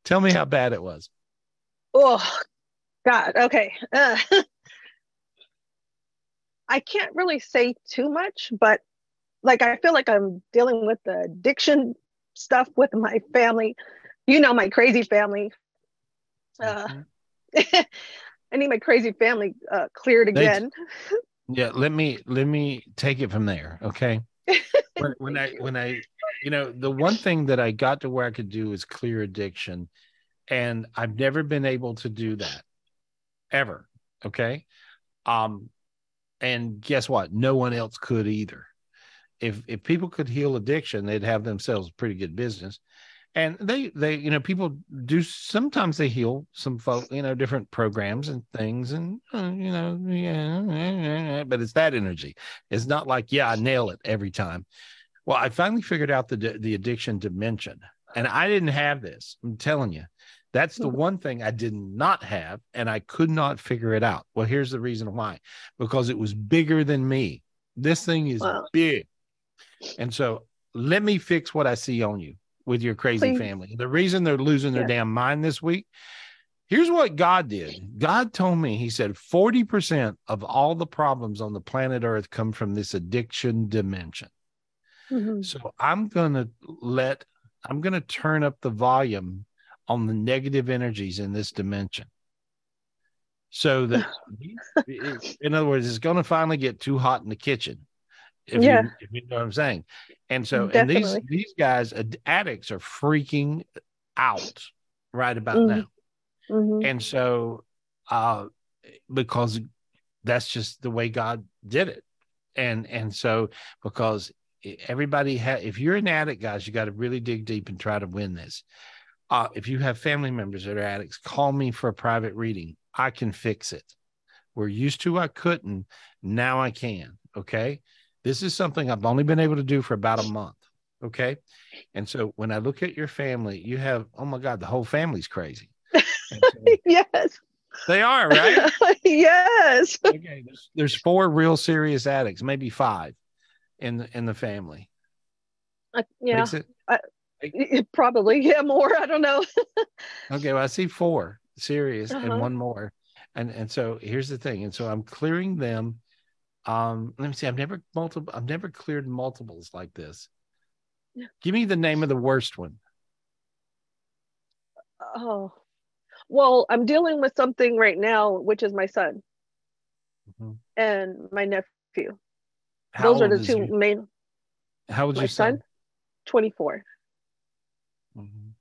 Tell me how bad it was. Oh God. Okay. Uh, I can't really say too much, but like I feel like I'm dealing with the addiction stuff with my family. You know, my crazy family. Uh, mm-hmm. I need my crazy family uh, cleared again. yeah, let me let me take it from there. Okay. when, when I when I you know the one thing that I got to where I could do is clear addiction, and I've never been able to do that ever. Okay. Um, and guess what? No one else could either if if people could heal addiction, they'd have themselves a pretty good business. And they they you know people do sometimes they heal some folk you know different programs and things and uh, you know yeah but it's that energy. It's not like yeah I nail it every time. Well, I finally figured out the the addiction dimension, and I didn't have this. I'm telling you, that's the one thing I did not have, and I could not figure it out. Well, here's the reason why because it was bigger than me. This thing is wow. big. And so let me fix what I see on you with your crazy Please. family. The reason they're losing their yeah. damn mind this week. Here's what God did. God told me, He said, 40% of all the problems on the planet Earth come from this addiction dimension. Mm-hmm. So I'm going to let, I'm going to turn up the volume on the negative energies in this dimension. so that in other words it's going to finally get too hot in the kitchen if, Yeah. you, if you know what i'm saying. And so and these these guys addicts are freaking out right about Mhm. now. Mhm. and so uh because that's just the way god did it. And and so because everybody ha if you're an addict guys you got to really dig deep and try to win this. Uh if you have family members that are addicts call me for a private reading. I can fix it. We're used to i couldn't. Now i can okay this is something i've only been able to do for about a month okay and so when i look at your family you have oh my god the whole family's crazy so- yes. they are right yes. okay there's, there's four real serious addicts maybe five in the in the family Uh, yeah. It- Probably. Yeah. More. I don't know. okay well i see four serious Uh-huh. and one more and and so here's the thing and so i'm clearing them um let me see i've never multiple i've never cleared multiples like this give me the name of the worst one Oh. Well, I'm dealing with something right now, which is my son Mhm. and my nephew. How Those are the two main. how old's my your son, son? 24. Mhm.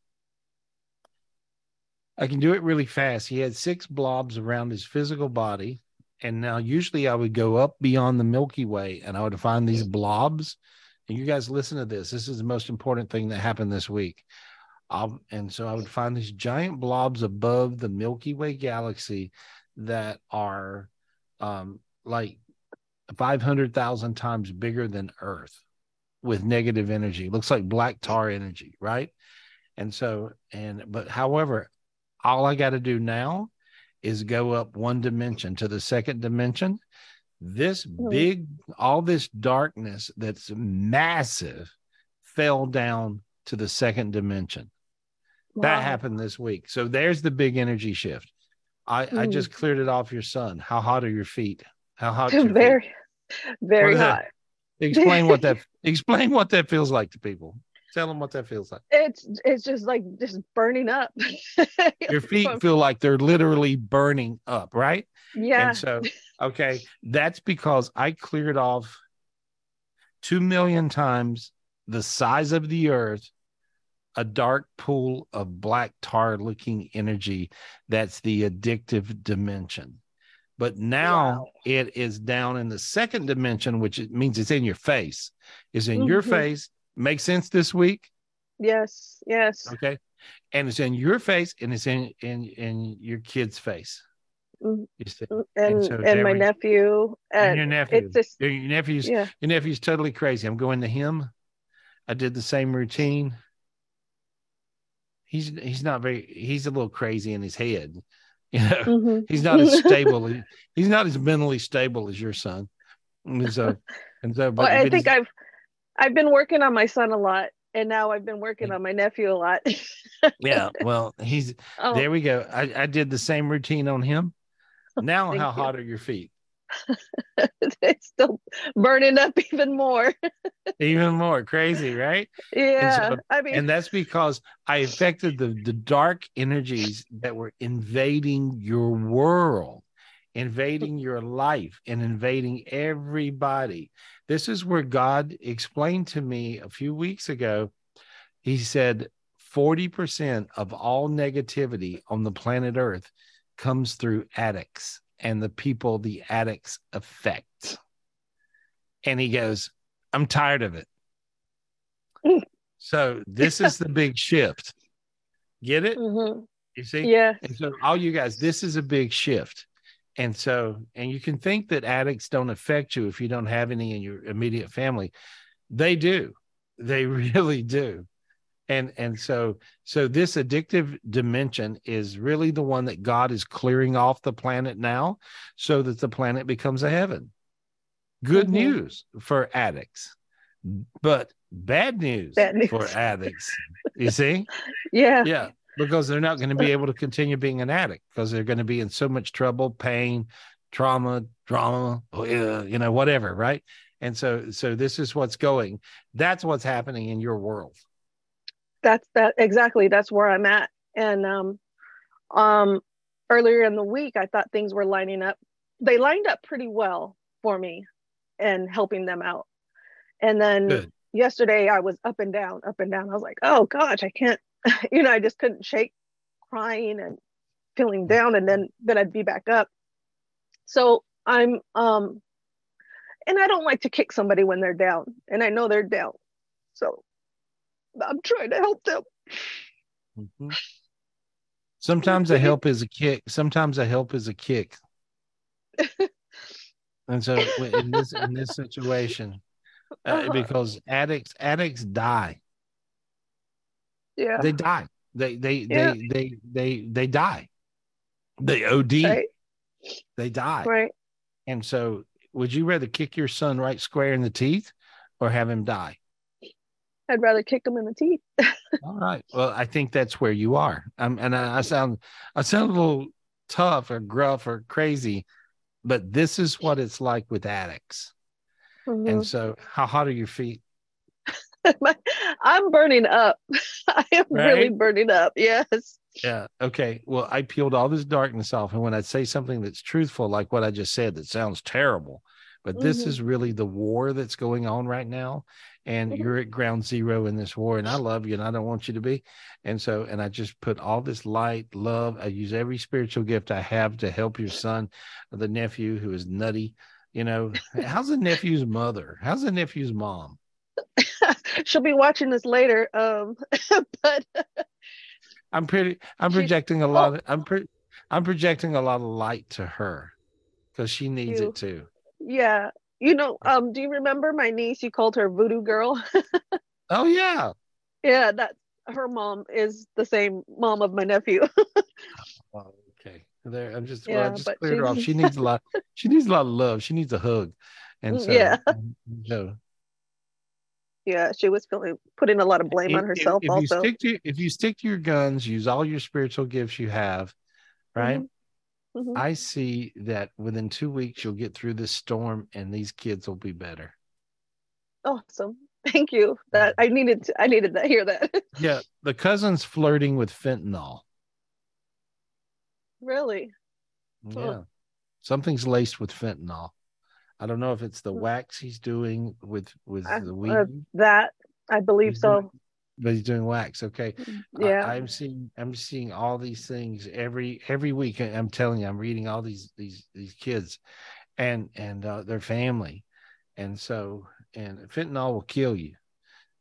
I can do it really fast. He had six blobs around his physical body. And now, usually, I would go up beyond the Milky Way and I would find these blobs. And you guys listen to this. This is the most important thing that happened this week. Um, and so I would find these giant blobs above the Milky Way galaxy that are um, like 500,000 times bigger than Earth with negative energy. Looks like black tar energy, right? And so, and but however, all I got to do now is go up one dimension to the second dimension. This Mhm. big, all this darkness that's massive fell down to the second dimension. That happened this week. So there's the big energy shift. I, I Mhm. just cleared it off your son. How hot are your feet? How hot? your feet? very, very What is that? hot. Explain what that explain what that feels like to people. Tell them what that feels like. It's it's just like just burning up. Your feet feel like they're literally burning up, right? yeah. And so, okay, that's because I cleared off two million times the size of the earth, a dark pool of black tar looking energy. That's the addictive dimension. But now Wow. it is down in the second dimension, which it means it's in your face, is in your Mhm. face. Make sense this week? yes. Yes. Okay. And it's in your face and it's in in in your kid's face. Mhm. You see? And And and, so there my nephew. And And your nephew. it's just your, your nephew's yeah. your nephew's totally crazy. I'm going to him. I did the same routine. He's he's not very he's a little crazy in his head. You know, Mhm. he's not as stable. he's not as mentally stable as your son. And so and so but, well, I think I've I've been working on my son a lot, and now I've been working mm. on my nephew a lot. yeah, well, he's oh, there we go. I, I did the same routine on him. Oh, now Thank how you. hot are your feet? it's still burning up even more. Even more crazy, right? yeah, so- I mean, and that's because I affected the the dark energies that were invading your world, invading your life, and invading everybody. This is where God explained to me a few weeks ago. He said 40% of all negativity on the planet Earth comes through addicts and the people the addicts affect. And he goes, I'm tired of it. So this is the big shift. Get it? mhm. You see? yeah, And so all you guys, this is a big shift. And so, and you can think that addicts don't affect you if you don't have any in your immediate family. They do. They really do. And and so so this addictive dimension is really the one that God is clearing off the planet now so that the planet becomes a heaven. Good Mhm. news for addicts. But bad news, Bad news. for addicts. You see? yeah, yeah because they're not going to be able to continue being an addict because they're going to be in so much trouble pain trauma drama uh, you know whatever right and so so this is what's going that's what's happening in your world that's that exactly. That's where I'm at, and um, um, earlier in the week, I thought things were lining up. They lined up pretty well for me and helping them out. And then Good. yesterday I was up and down, up and down. I was like, oh gosh, I can't, you know, I just couldn't shake crying and feeling down and then then I'd be back up. So I'm um and I don't like to kick somebody when they're down and I know they're down. So I'm trying to help them. Mhm. Sometimes a help is a kick. Sometimes a help is a kick. and so in this in this situation, uh, Uh-huh. because addicts addicts die. Yeah. They die. They they Yeah. they they they they die. They OD. Right. They die. Right. And so, would you rather kick your son right square in the teeth, or have him die? I'd rather kick him in the teeth. All right. Well, I think that's where you are. Um, and I, I sound, I sound a little tough or gruff or crazy, but this is what it's like with addicts. Mhm. And so, how hot are your feet? I'm burning up. I am really burning up. Yes. Yeah. Okay. Well, I peeled all this darkness off, and when I say something that's truthful, like what I just said, that sounds terrible, but this Mhm. is really the war that's going on right now, and Mhm. you're at ground zero in this war, and I love you, and I don't want you to be, and so, and I just put all this light, love. I use every spiritual gift I have to help your son, the nephew who is nutty. You know, how's the nephew's mother? How's the nephew's mom? She'll be watching this later. Um, but I'm pretty. I'm projecting a lot. Of, I'm pre, I'm projecting a lot of light to her because she needs You. it too. yeah, you know, um, do you remember my niece? You called her Voodoo Girl. Oh yeah. yeah, that her mom is the same mom of my nephew. Oh, okay. There. I'm just. well, I Yeah, just cleared her off. She needs a lot. She needs a lot of love. She needs a hug. And so. Yeah. So yeah, she was feeling putting a lot of blame if- on if- herself. If, you also, stick to if you stick to your guns, use all your spiritual gifts you have, right? Mhm. I see that within two weeks you'll get through this storm, and these kids will be better. awesome. Thank you. That I needed. To, I needed to hear that. Yeah, the cousin's flirting with fentanyl. really. Yeah. Oh. Something's laced with fentanyl. I don't know if it's the wax he's doing with with I- the uh, weed, That I believe He's doing- so. but he's doing wax. Okay. Yeah. I, am seeing I'm seeing all these things every every week. I'm telling you, I'm reading all these these these kids and and uh, their family. And so and fentanyl will kill you.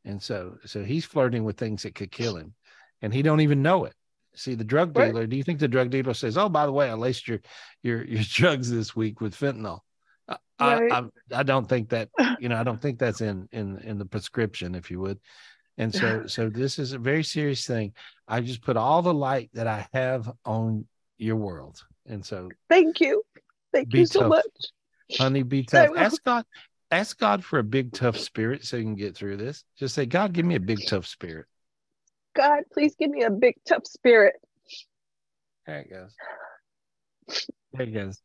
And so so he's flirting with things that could kill him. And he don't even know it. See the drug Right. dealer. Do you think the drug dealer says, "Oh, by the way, I laced your your your drugs this week with fentanyl"? I, Right. I, I I don't think that you know I don't think that's in in in the prescription, if you would. And so so this is a very serious thing. I just put all the light that I have on your world, and so Thank you. Thank you so tough. much. honey, be tough. Ask God, ask God for a big tough spirit so you can get through this. Just say, God, give me a big tough spirit. God, please give me a big tough spirit. There it goes. There it goes.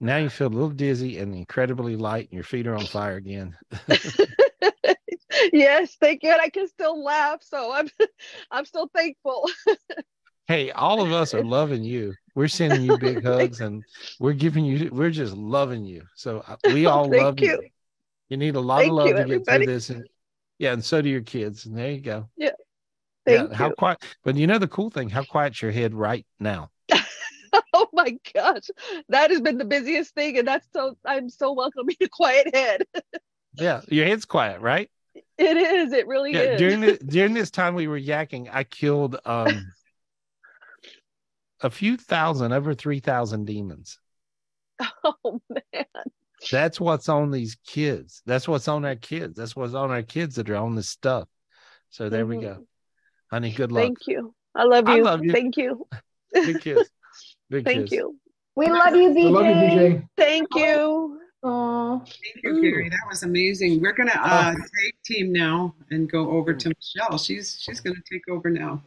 Now you feel a little dizzy and incredibly light, and your feet are on fire again. yes, thank you. And I can still laugh, so I'm I'm still thankful. Hey, all of us are loving you. We're sending you big hugs, and we're giving you. We're just loving you. So uh, we all love you. you. you. need a lot Thank of love you, to get everybody. through this, and yeah, and so do your kids. And there you go. Thank yeah, how you. quiet. But you know the cool thing, how quiet's your head right now? My gosh. That has been the busiest thing. And that's so I'm so welcoming a quiet head. Yeah, your head's quiet, right? It is. It really Yeah. is. During the during this time we were yakking, I killed um a few thousand, over three thousand demons. oh man. That's what's on these kids. That's what's on our kids. That's what's on our kids that are on this stuff. So there we go. Honey, good luck. Mm-hmm. Thank you. I love I you. love you. Thank you. Kiss. Big Thank kiss. you. We love you, BJ. I love you, BJ. Thank you. Aw. Thank you, Gary. That was amazing. We're gonna uh, tag team now and go over to Michelle. She's she's gonna take over now.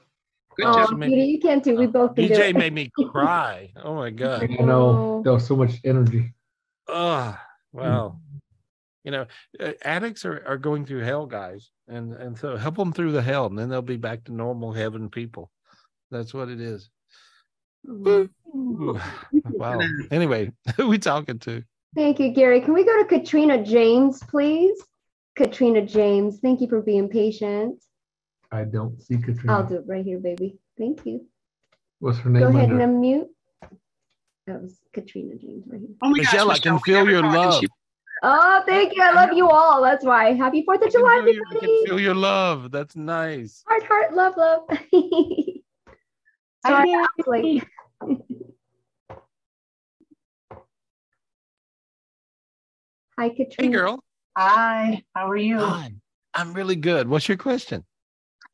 Good Aw, job. Beauty, you can too. We both can do BJ it. made me cry. Oh my god. I know there was so much energy. Oh, wow. You know, uh, addicts are, are going through hell, guys, and and so help them through the hell, and then they'll be back to normal heaven people. That's what it is. Hmm. Ooh. Wow. Anyway, who we talking to? Thank you, Gary. Can we go to Katrina James, please? Katrina James, thank you for being patient. I don't see Katrina. I'll do it right here, baby. Thank you. What's her name? Go ahead and unmute. That was Katrina James right here. Oh my Michelle, gosh, I can feel your love. Oh, thank you. I love you all. That's why. Happy 4th of July, feel your, I can everybody. feel your love. That's nice. Heart, heart, love, love. Sorry, I was like, Hi, Katrina. Hey, girl. Hi, how are you? Hi. I'm really good. What's your question?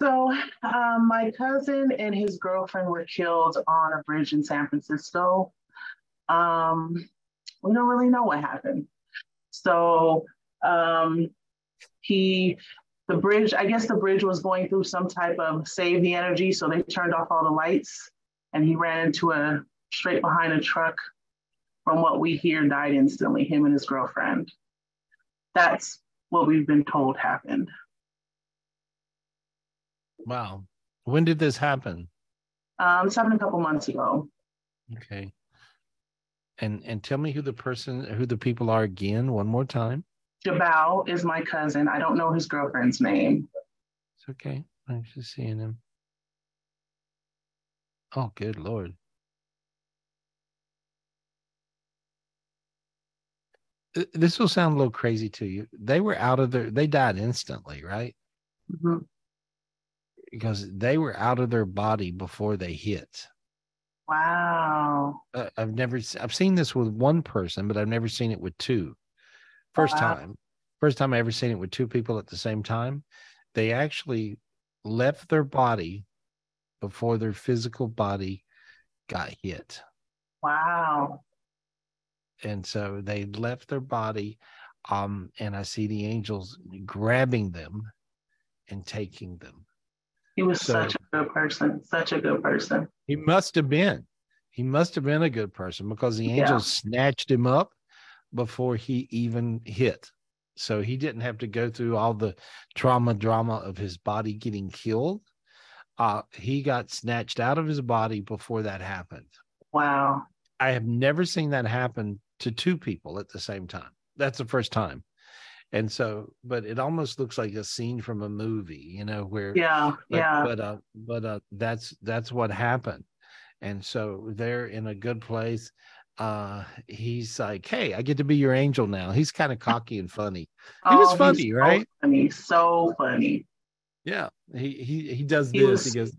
So, um, my cousin and his girlfriend were killed on a bridge in San Francisco. Um, we don't really know what happened. So, um, he, the bridge, I guess the bridge was going through some type of save the energy. So they turned off all the lights and he ran into a straight behind a truck. From what we hear, died instantly, him and his girlfriend. That's what we've been told happened. Wow. When did this happen? Um, this happened a couple months ago. Okay. And and tell me who the person who the people are again one more time. Jabal is my cousin. I don't know his girlfriend's name. It's okay. I'm just seeing him. Oh, good lord. This will sound a little crazy to you. They were out of their they died instantly, right? Mhm. Because they were out of their body before they hit. Wow. uh, I've never I've seen this with one person, but I've never seen it with two. First Wow. time, first time I ever seen it with two people at the same time. They actually left their body before their physical body got hit, Wow. and so they left their body. Um, and I see the angels grabbing them and taking them. He was So- such a good person. Such a good person. He must have been. He must have been a good person because the Yeah. angels snatched him up before he even hit. So he didn't have to go through all the trauma drama of his body getting killed. Uh, he got snatched out of his body before that happened. Wow. I have never seen that happen to two people at the same time. That's the first time. And so, but it almost looks like a scene from a movie, you know, where Yeah. but yeah. but uh but uh that's that's what happened and so they're in a good place uh he's like hey i get to be your angel now. He's kind of cocky and funny. He was Oh, funny right? So funny. So funny. yeah he he he does He this. Was- he goes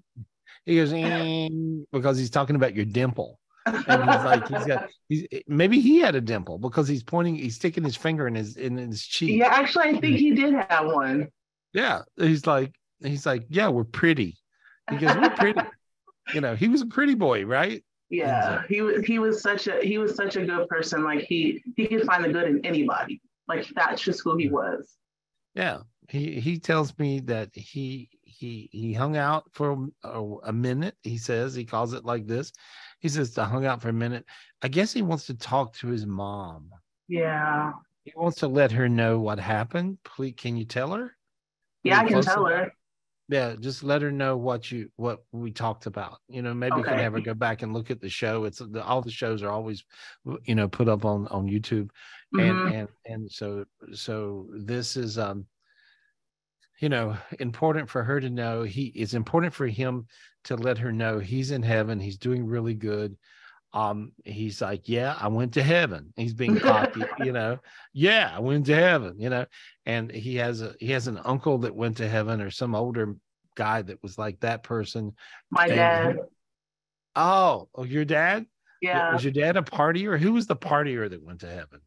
he goes "Eh," because he's talking about your dimple. And he's like he's got he's maybe he had a dimple because he's pointing he's sticking his finger in his in his cheek. Yeah, actually, I think he did have one. yeah he's like he's like yeah we're pretty. He goes we're pretty. You know he was a pretty boy right Yeah, he was he was such a he was such a good person. Like he he could find the good in anybody. Like that's just who he was. Yeah, he he tells me that he he he hung out for a, a minute. He says he calls it like this. He says I hung out for a minute. I guess he wants to talk to his mom. Yeah. He wants to let her know what happened. Please, can you tell her? Yeah, I can tell her. Yeah, just let her know what you what we talked about. You know, maybe you can have her go back and look at the show. It's the, all the shows are always, you know, put up on on YouTube, and and and so so this is um, you know, important for her to know. He it's important for him to let her know he's in heaven. He's doing really good. Um, he's like, yeah, I went to heaven. He's being cocky, you know. Yeah, I went to heaven, you know. And he has a he has an uncle that went to heaven, or some older guy that was like that person. My And dad. he- oh, oh, your dad? Yeah. Was your dad a partier? Who was the partier that went to heaven?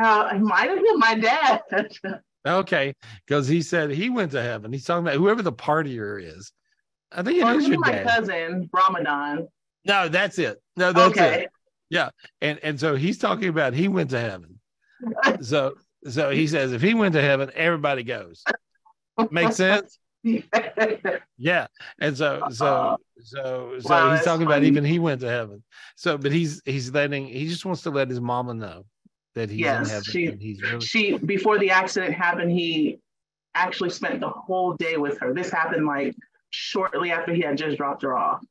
Uh, it might have been my dad. Okay, because he said he went to heaven. He's talking about whoever the partier is. I think it Or is your my dad. cousin Ramadan. No, that's it. No, that's Okay. it. Yeah, and and so he's talking about he went to heaven. So so he says if he went to heaven, everybody goes. Makes sense? Yeah. And so so so so Wow, he's talking about even he went to heaven. So but he's he's letting he just wants to let his mama know that he's in heaven she and he's really she before the accident happened, he actually spent the whole day with her. This happened like shortly after he had just dropped her off.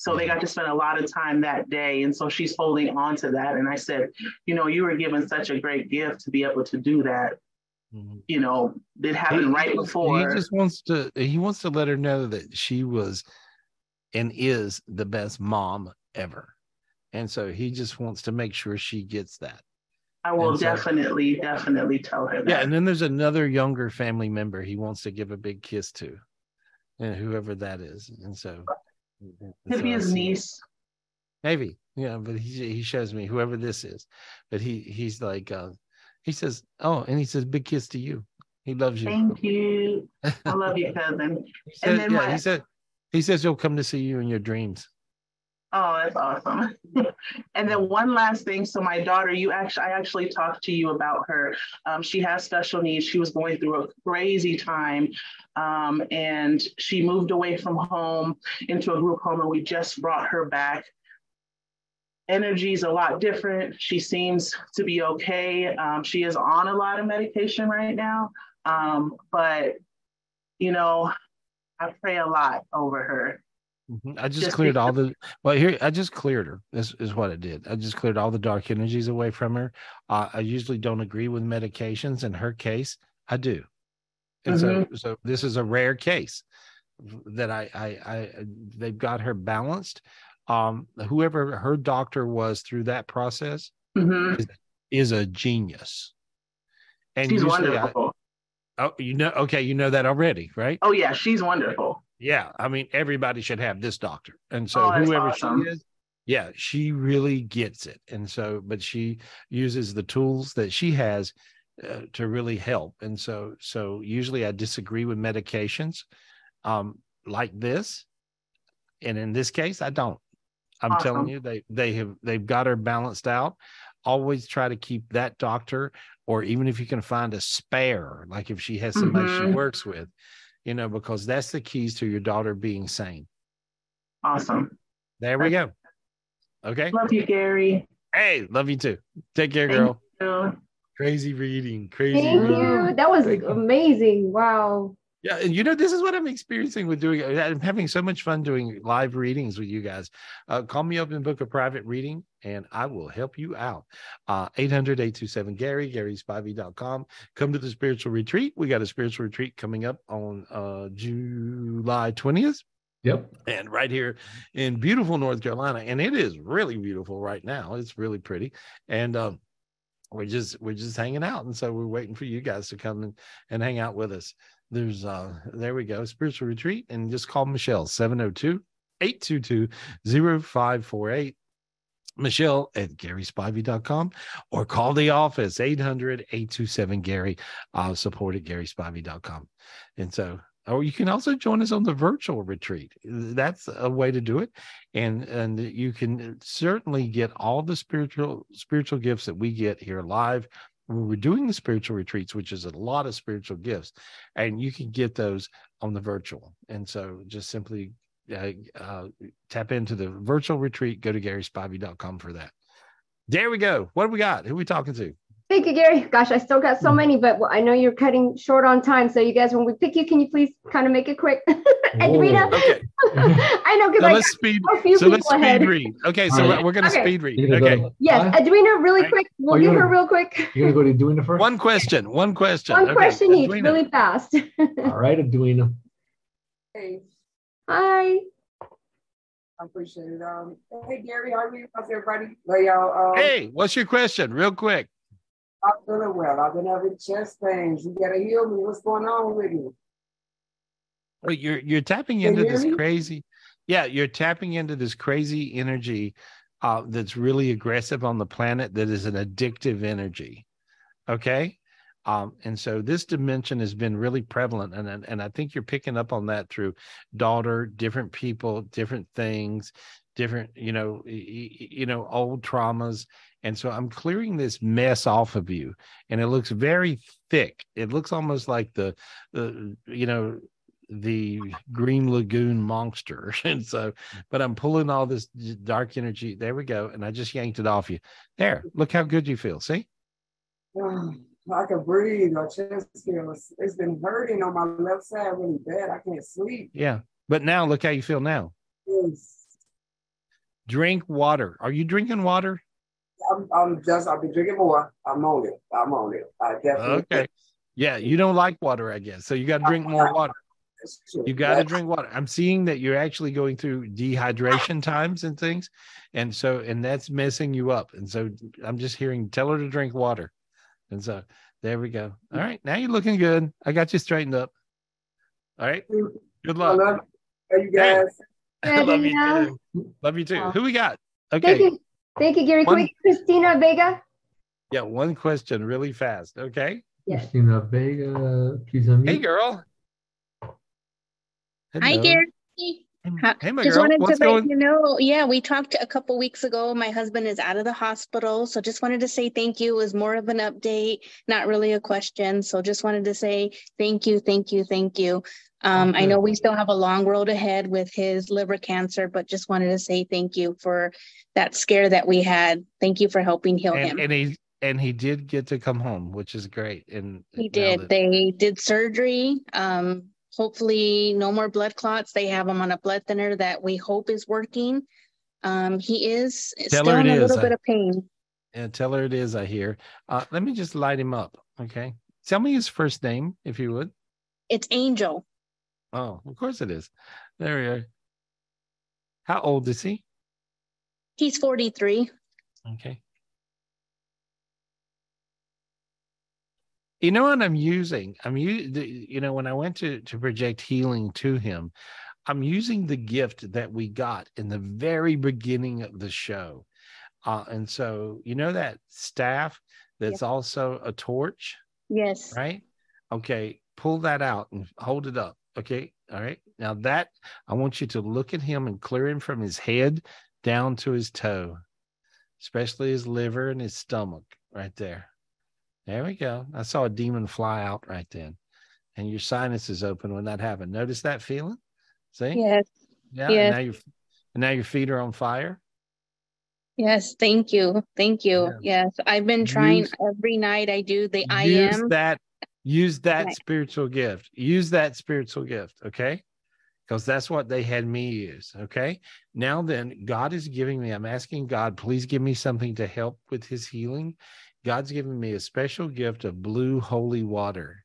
So they got to spend a lot of time that day. And so she's holding on to that. And I said, you know, you were given such a great gift to be able to do that. Mhm. You know, it happened He- right before. He just wants to he wants to let her know that she was and is the best mom ever. And so he just wants to make sure she gets that. I will so- definitely, definitely tell her that. Yeah, and then there's another younger family member he wants to give a big kiss to. And whoever that is. And so Could be his niece. Maybe, yeah, but he he shows me whoever this is, but he he's like uh he says, oh, and he says, big kiss to you. He loves you. Thank you. I love you, cousin. He then yeah, my, he said he says he'll come to see you in your dreams. Oh, that's awesome. and then one last thing. So my daughter, you actually, I actually talked to you about her. Um, she has special needs. She was going through a crazy time. Um, and she moved away from home into a group home and we just brought her back. Energy is a lot different. She seems to be okay. Um, she is on a lot of medication right now. Um, but, you know, I pray a lot over her. Mhm. I just, Just cleared all the well here. I just cleared her. This is what I did. I just cleared all the dark energies away from her. Uh, I usually don't agree with medications. In her case, I do. And so, so this is a rare case that I, I, I, they've got her balanced. Um, whoever her doctor was through that process Mhm. is, is a genius. And She's usually I- wonderful. oh, you know, okay, you know that already, right? Oh, yeah, she's wonderful. Yeah, I mean everybody should have this doctor, and so Oh, whoever awesome. she is, yeah, she really gets it, and so but she uses the tools that she has uh, to really help, and so so usually I disagree with medications, um, like this, and in this case I don't. I'm telling you, they they have they've got her balanced out. Always try to keep that doctor, or even if you can find a spare, like if she has somebody she Mhm. works with, you know, because that's the keys to your daughter being sane. Awesome. There we go. Okay. Love you, Gary. Hey, love you too. Take care, Thank girl. you. Crazy reading. Crazy. Thank reading. you. That was Thank you. amazing. Wow. Yeah, and you know, this is what I'm experiencing with doing. I'm having so much fun doing live readings with you guys. Uh, call me up and book a private reading, and I will help you out. Uh, 800 827 Gary, GarySpivey.com. Come to the spiritual retreat. We got a spiritual retreat coming up on uh, July 20th. Yep. and right here in beautiful North Carolina, and it is really beautiful right now. It's really pretty, and um, we're just we're just hanging out, and so we're waiting for you guys to come and, and hang out with us. There's uh there we go, spiritual retreat, and just call Michelle 702 822 0548. Michelle at GarySpivey.com or call the office 800 827 Gary. Uh, support at GarySpivey.com. And so, or you can also join us on the virtual retreat. That's a way to do it. And and you can certainly get all the spiritual spiritual gifts that we get here live when we're doing the spiritual retreats, which is a lot of spiritual gifts, and you can get those on the virtual. And so just simply uh, uh, tap into the virtual retreat, go to GarySpivey.com for that. There we go. What do we got? Who we talking to? Thank you, Gary. Gosh, I still got Mm. so many, but I know you're cutting short on time. So you guys, when we pick you, can you please kind of make it quick? Edwina, Okay. I know So because I let's speed. a few So let's people ahead. speed read. Okay, so we're, right. we're gonna Okay. speed read. Okay. go- yes, Huh? Edwina, really Right. quick. We'll Oh, give her gonna- real quick. You're gonna go to Edwina first. One question. One question. One Okay, question each, really fast. All right, Edwina. Hey, Hi. I appreciate it. Um, hey Gary, how are you? How's everybody? Lay y'all. Um, Hey, what's your question? Real quick. I'm feeling well. I've been having chest pains. You gotta heal me. What's going on with you? Well, you're you're tapping into this me? crazy, yeah, you're tapping into this crazy energy uh, that's really aggressive on the planet. That is an addictive energy. Okay, um, and so this dimension has been really prevalent, and and and I think you're picking up on that through daughter, different people, different things, different you know you know old traumas. And so I'm clearing this mess off of you, and it looks very thick. It looks almost like the, the you know, the green lagoon monster and so but i'm pulling all this dark energy there we go and i just yanked it off you there look how good you feel see I can breathe. My chest feels. It's been hurting on my left side really bad. I can't sleep. yeah but now look how you feel now It's, Drink water. Are you drinking water? I'm, I'm just, I've been drinking more. I'm on it. I'm on it. I definitely. Okay. Yeah, you don't like water, I guess. So you got to drink more uh-huh. water. You got to drink water. I'm seeing that you're actually going through dehydration times and things. And so, and that's messing you up. And so I'm just hearing, tell her to drink water. And so there we go. All right. Now you're looking good. I got you straightened up. All right. Mm-hmm. Good I luck. love you guys. I love you too. Love you too. Who we got? Thank Okay. You. Thank you, Gary. Can we Christina Vega? Yeah. One question really fast. Okay. Yes. Christina Vega, please unmute. Hey, girl. Hi, Gary. Hi- Hey, my just girl. wanted What's to let going? you know, yeah, we talked a couple weeks ago. My husband is out of the hospital, so just wanted to say thank you. It was more of an update, not really a question. So just wanted to say thank you, thank you, thank you. Um, I know we still have a long road ahead with his liver cancer, but just wanted to say thank you for that scare that we had. Thank you for helping heal And, him. and he and he did get to come home, which is great. And He did. that- They did surgery. Um, hopefully no more blood clots. They have him on a blood thinner that we hope is working. Um, he is Tell still in a is. little I- bit of pain. Yeah, tell her it is. I hear. Uh, let me just light him up. Okay. Tell me his first name, if you would. It's Angel. Oh, of course it is. There we are. How old is he? He's 43. Okay. You know what I'm using? I'm you you know when I went to to project healing to him, I'm using the gift that we got in the very beginning of the show. Uh, and so you know that staff that's also a torch, Yes. right? Okay, pull that out and hold it up. Okay. All right. Now that I want you to look at him and clear him from his head down to his toe, especially his liver and his stomach right there. There we go. I saw a demon fly out right then. And your sinuses is open when that happened. Notice that feeling? See? Yes. Yeah. And now your and now your feet are on fire. Yes. Thank you. Thank you. Yes. I've been trying Use- every night. I do the I am. that use that Right. spiritual gift. Use that spiritual gift okay? Because that's what they had me use okay? Now then god is giving me i'm asking god please give me something to help with his healing. God's given me a special gift of blue holy water.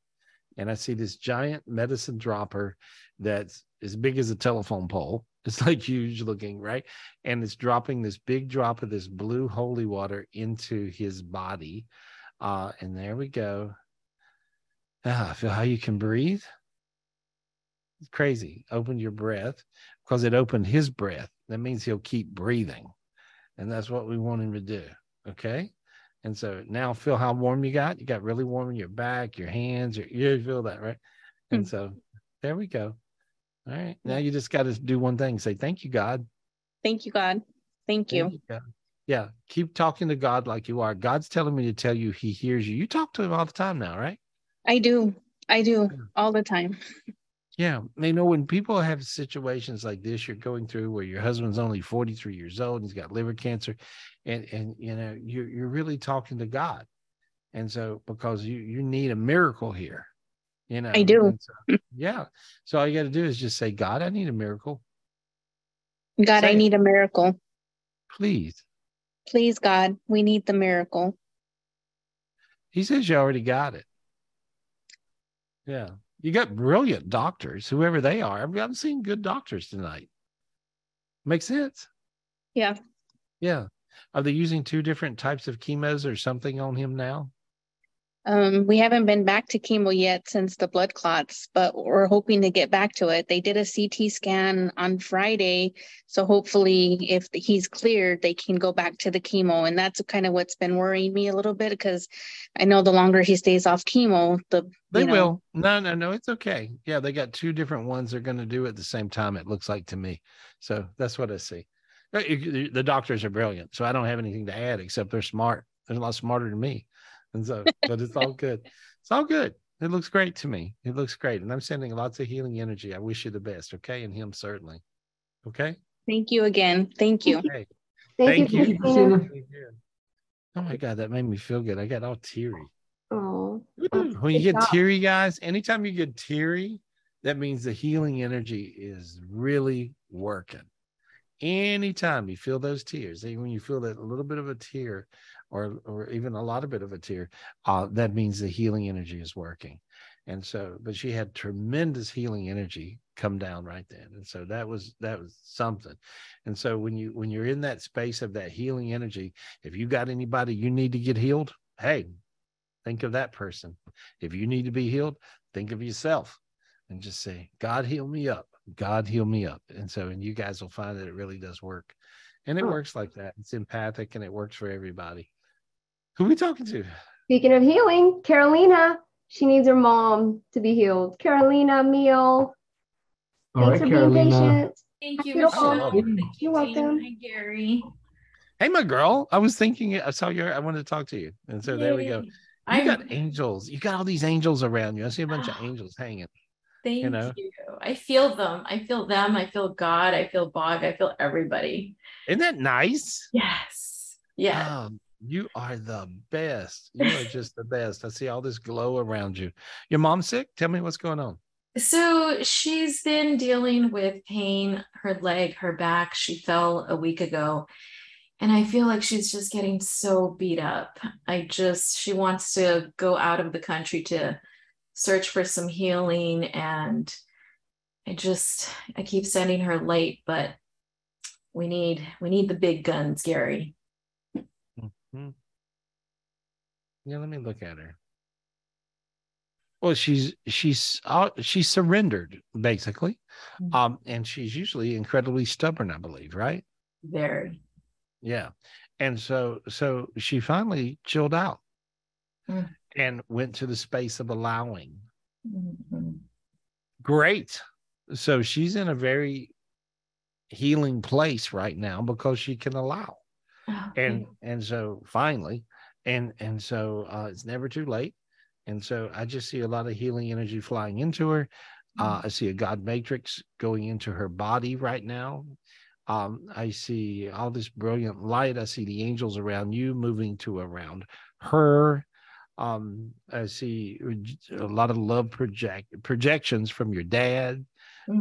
And i see this giant medicine dropper that's as big as a telephone pole. It's like huge looking right? And it's dropping this big drop of this blue holy water into his body. Uh, and there we go. Ah, feel how you can breathe. It's crazy. Open your breath because it opened his breath. That means he'll keep breathing. And that's what we want him to do. Okay. And so now feel how warm you got. You got really warm in your back, your hands, your ears. Feel that, right? And so there we go. All right. Now you just got to do one thing say, Thank you, God. Thank you, God. Thank you. Thank you, God. Yeah. Keep talking to God like you are. God's telling me to tell you he hears you. You talk to him all the time now, right? I do. I do all the time. Yeah, you know, when people have situations like this, you're going through where your husband's only 43 years old and he's got liver cancer, and and you know, you're you're really talking to God. And so because you you need a miracle here, you know. I do. so- yeah. So all you got to do is just say, God, I need a miracle. God, I Say it. need a miracle. Please. Please, God, we need the miracle. He says you already got it. Yeah. You got brilliant doctors, whoever they are. I've, I'm seeing good doctors tonight. Makes sense. Yeah. Yeah. Are they using two different types of chemos or something on him now? Um, we haven't been back to chemo yet since the blood clots, but we're hoping to get back to it. They did a CT scan on Friday, so hopefully, if he's cleared, they can go back to the chemo. And that's kind of what's been worrying me a little bit because I know the longer he stays off chemo, the They you know, will. No, no, no. It's okay. Yeah, they got two different ones they're going to do at the same time, it looks like to me. So that's what I see. Uh, The doctors are brilliant. So I don't have anything to add except they're smart. They're a lot smarter than me. And so, but it's all good. It's all good. It looks great to me. It looks great. And I'm sending lots of healing energy. I wish you the best. Okay. And him certainly. Okay. Thank you again. Thank you. Okay. Thank, you, you. Oh my God, that made me feel good. I got all teary. Oh, When you get teary, guys, anytime you get teary, that means the healing energy is really working. anytime you feel those tears, even when you feel that little bit of a tear or or even a lot of bit of a tear, uh, that means the healing energy is working. And so, but she had tremendous healing energy come down right then. And so that was that was something. And so when you when you're in that space of that healing energy, if you got anybody you need to get healed, hey, think of that person. If you need to be healed, think of yourself and just say, God heal me up. God heal me up. And so and you guys will find that it really does work. And it works like that. It's empathic and it works for everybody. Who are we talking to? Speaking of healing, Carolina, she needs her mom to be healed. Carolina Meal. All Thanks right, for being Carolina. patient. Thank you, You're Michelle. welcome. Thank you, You're welcome. Hi, Gary. Hey, my girl. I was thinking I saw your I wanted to talk to you. And so there we go. You I'm- got angels. You got all these angels around you. I see a bunch of angels hanging. Thank you, know? I feel them. I feel them. I feel God. I feel Bog. I feel everybody. Isn't that nice? Yes. Yeah. Oh, um, you are the best. You are just the best. I see all this glow around you. Your mom sick? Tell me what's going on. So she's been dealing with pain, her leg, her back. She fell a week ago. And I feel like she's just getting so beat up. I just, she wants to go out of the country to search for some healing. And I just, I keep sending her late, but we need, we need the big guns, Gary. Yeah, let me look at her. Well, she's she's uh, she's surrendered basically, Mm-hmm. um, and she's usually incredibly stubborn, I believe, right? Very. Yeah, and so so she finally chilled out Mm. and went to the space of allowing. Mhm. Great. So she's in a very healing place right now because she can allow. And and so finally and and so uh it's never too late. And so i just see a lot of healing energy flying into her. Uh i see a god matrix going into her body right now. Um i see all this brilliant light. I see the angels around you moving to around her. Um i see a lot of love project projections from your dad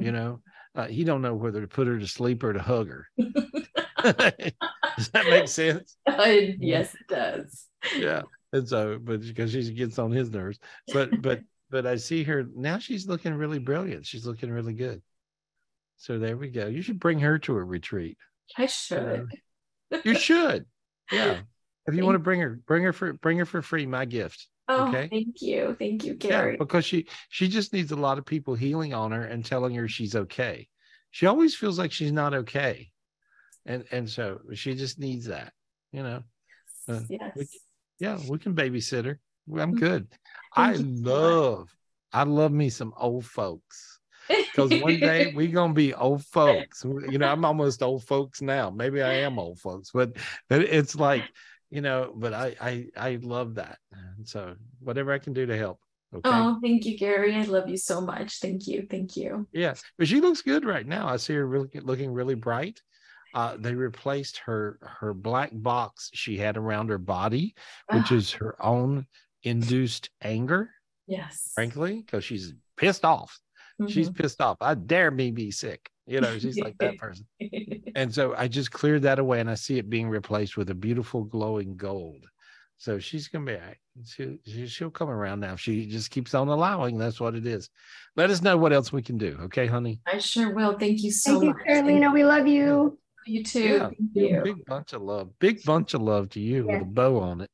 you know. Uh, he don't know whether to put her to sleep or to hug her does that make sense? Uh, yes, it does. yeah. And so but because she gets on his nerves. But but but i see her now she's looking really brilliant. She's looking really good. So there we go. You should bring her to a retreat. I should. you should. Yeah. If you want to bring her bring her for bring her for free my gift. Oh, okay? thank you. Thank you, yeah because she she just needs a lot of people healing on her and telling her she's okay. She always feels like she's not okay and and so she just needs that you know Uh, yes. we- yeah we can babysit her i'm Mhm. good i Thank you so much. love i love me some old folks because one day we gonna be old folks you know i'm almost old folks now maybe i am old folks but it's like you know but i i i love that and so whatever i can do to help okay Oh, thank you, Gary. I love you so much. Thank you. Thank you. yeah but she looks good right now i see her really looking really bright uh, they replaced her her black box she had around her body which Ah. is her own induced anger Yes. frankly because she's pissed off she's Mhm. pissed off i dare me be sick you know she's like that person and so i just cleared that away and i see it being replaced with a beautiful glowing gold so she's gonna be all right. She, she, she'll come around now she just keeps on allowing that's what it is let us know what else we can do okay honey I sure will. Thank you so Thank you, much. Carolina. We love you. You too. yeah Thank you. big bunch of love. Big bunch of love to you with a bow on it.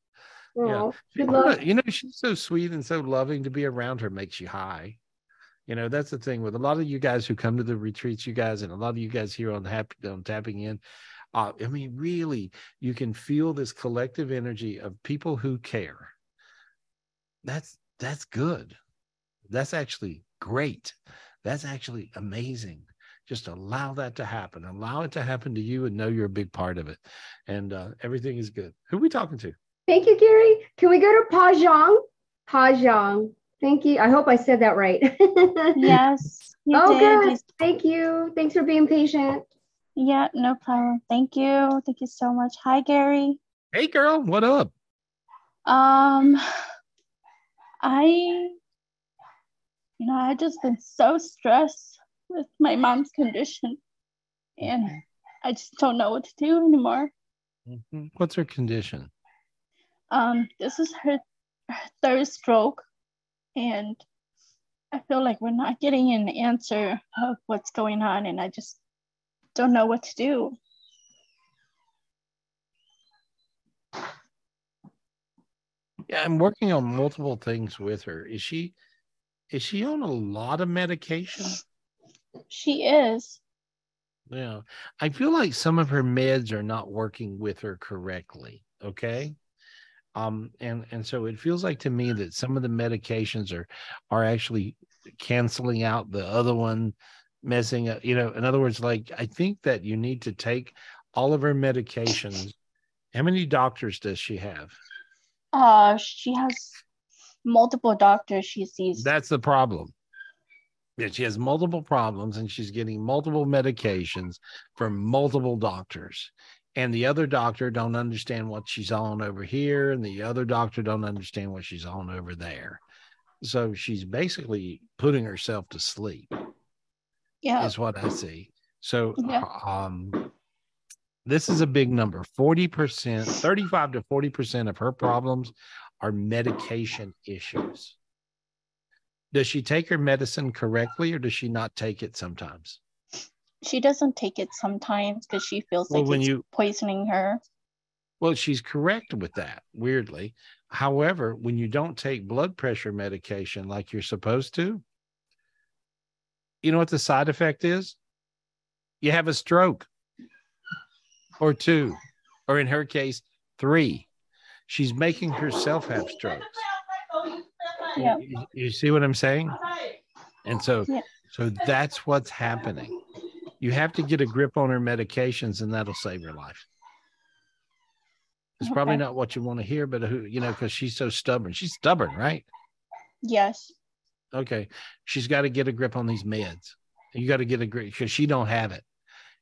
Yeah. She- good you know- luck. you know she's so sweet and so loving to be around her makes you high. You know that's the thing with a lot of you guys who come to the retreats you guys and a lot of you guys here on happy on tapping in uh, i mean really you can feel this collective energy of people who care. That's that's good. That's actually great. That's actually amazing just allow that to happen allow it to happen to you and know you're a big part of it and uh, everything is good who are we talking to Thank you, Gary. Can we go to Pajong? Pajong. Thank you. I hope I said that right. Yes, you oh, did. good. Thank you. Thanks for being patient. Yeah, no problem. Thank you. Thank you so much. Hi, Gary. hey girl what up Um, I, you know, I just been so stressed with my mom's condition, and I just don't know what to do anymore. Mhm. What's her condition? Um, this is her, her third stroke, and I feel like we're not getting an answer of what's going on, and I just don't know what to do. Yeah, I'm working on multiple things with her. Is she is she on a lot of medication? She is. Yeah. I feel like some of her meds are not working with her correctly. Okay. Um, and and so it feels like to me that some of the medications are are actually canceling out the other one, messing up, you know, in other words, like I think that you need to take all of her medications. How many doctors does she have? Uh, she has multiple doctors she sees. That's the problem. Yeah, she has multiple problems and she's getting multiple medications from multiple doctors. And the other doctor don't understand what she's on over here, and the other doctor don't understand what she's on over there. So she's basically putting herself to sleep. Yeah. Is what I see. So Yeah. um this is a big number 40% 35 to 40% of her problems are medication issues does she take her medicine correctly or does she not take it sometimes? She doesn't take it sometimes because she feels Well, like when it's you- poisoning her. well she's correct with that weirdly. However when you don't take blood pressure medication like you're supposed to you know what the side effect is? You have a stroke or two or in her case three. She's making herself have strokes Yeah. you, you see what i'm saying? And so Yeah. so that's what's happening. You have to get a grip on her medications and that'll save her life. It's probably Okay. not what you want to hear but who you know because she's so stubborn. She's stubborn right? Yes. okay. She's got to get a grip on these meds. You got to get a grip because she don't have it.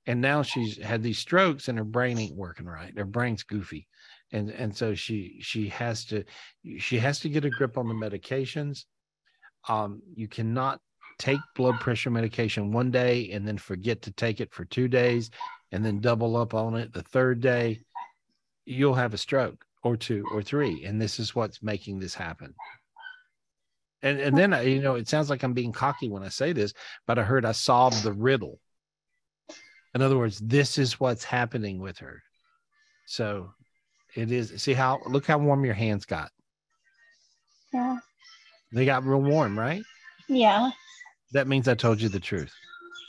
And now she's had these strokes and her brain ain't working right. Her brain's goofy and and so she she has to she has to get a grip on the medications. Um you cannot take blood pressure medication one day and then forget to take it for two days and then double up on it the third day. You'll have a stroke or two or three and this is what's making this happen. And and then I, you know it sounds like i'm being cocky when i say this but i heard i solved the riddle. In other words this is what's happening with her. So it is. See how look how warm your hands got. Yeah. they got real warm right? Yeah. that means i told you the truth.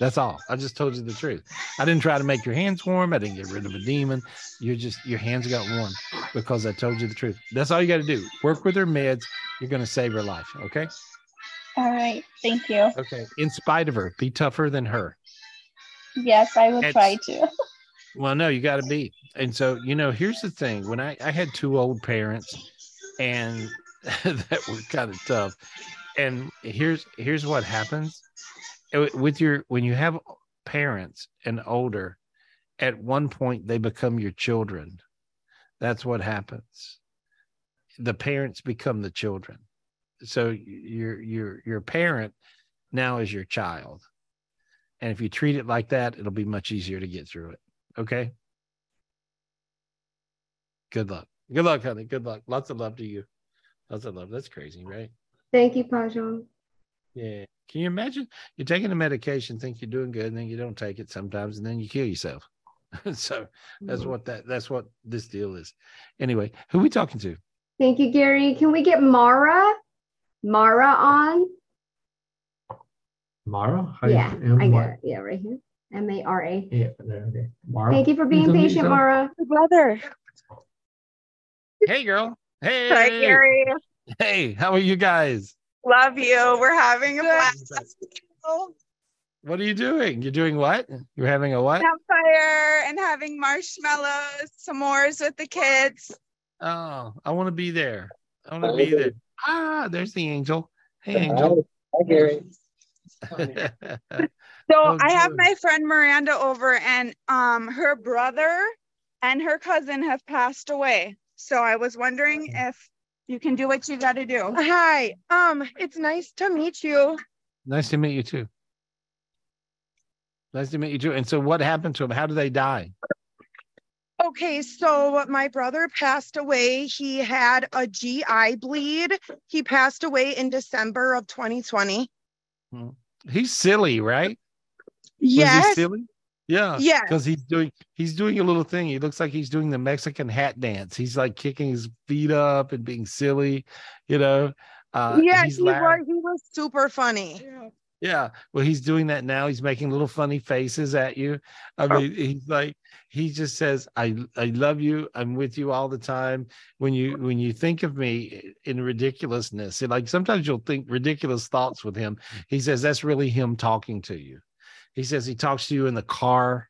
That's all. I just told you the truth. I didn't try to make your hands warm. I didn't get rid of a demon. You're just your hands got warm because i told you the truth. That's all you got to do. Work with her meds. You're going to save her life okay? All right. Thank you. okay. In spite of her. Be tougher than her. Yes, I will It's- try to. Well, no, you got to be. And so, you know, here's the thing: when I I had two old parents, and that were kind of tough. And here's here's what happens Uh, with your when you have parents and older. At one point, they become your children. That's what happens. The parents become the children. So your your your parent now is your child. And if you treat it like that, it'll be much easier to get through it. Okay. Good luck. Good luck, honey. Good luck. Lots of love to you. Lots of love. That's crazy, right? Thank you, Pajon. Yeah. Can you imagine? You're taking a medication, think you're doing good, and then you don't take it sometimes, and then you kill yourself. so that's mm-hmm. what that that's what this deal is. Anyway, who we talking to? Thank you, Gary. Can we get Mara? Mara on? Mara? How Yeah, M- I Mar- got it. Yeah, right here. M A R A. Yeah, okay. Mara. Thank you for being Please patient, yourself. Mara. Brother. Hey, girl. Hey. Hi, Gary. Hey, how are you guys? Love you. We're having a blast. What are you doing? You're doing what? You're having a what? Campfire and having marshmallows, s'mores with the kids. Oh, I want to be there. I want to be there. Ah, there's the angel. Hey, angel. Hi, Gary. So Oh, I have my friend Miranda over, and um, her brother and her cousin have passed away. So I was wondering if you can do what you got to do. Hi. Um, it's nice to meet you. Nice to meet you too. Nice to meet you too. And so, what happened to him? How did they die? Okay, so my brother passed away. He had a GI bleed. He passed away in December of 2020. Hmm. He's silly, right? Yes. silly? Yeah. Yes. Because he's doing he's doing a little thing. He looks like he's doing the Mexican hat dance. He's like kicking his feet up and being silly, you know. Uh yeah, he was, he was super funny. Yeah, yeah. well, he's doing that now. He's making little funny faces at you. I Oh. mean, he's like he just says, "I I love you. I'm with you all the time." When you when you think of me in ridiculousness, and like sometimes you'll think ridiculous thoughts with him. He says that's really him talking to you. He says he talks to you in the car,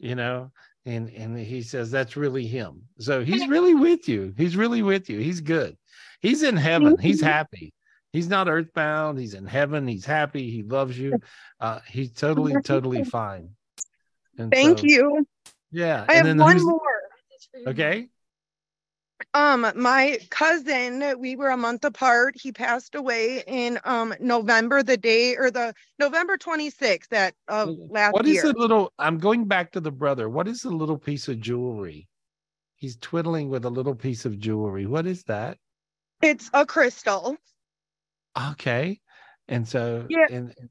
you know, and and he says that's really him. So he's really with you. He's really with you. He's good. He's in heaven. He's happy. He's not earthbound. He's in heaven. He's happy. He loves you. Uh, he's totally, totally fine. And Thank so- you. Yeah. I and have one more. Okay. Um, my cousin, we were a month apart. He passed away in um November, the day or the November 26th that of last What is year. the little? I'm going back to the brother. What is the little piece of jewelry? He's twiddling with a little piece of jewelry. What is that? It's a crystal. Okay. And so, Yeah. and and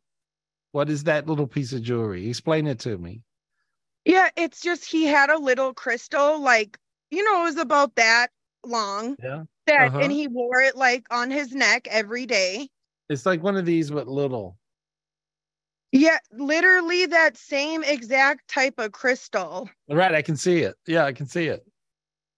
what is that little piece of jewelry? Explain it to me. Yeah, it's just he had a little crystal, like, you know, it was about that long. Yeah. That Uh-huh. and he wore it like on his neck every day. It's like one of these, but little. Yeah, literally that same exact type of crystal. Right. I can see it. Yeah, I can see it.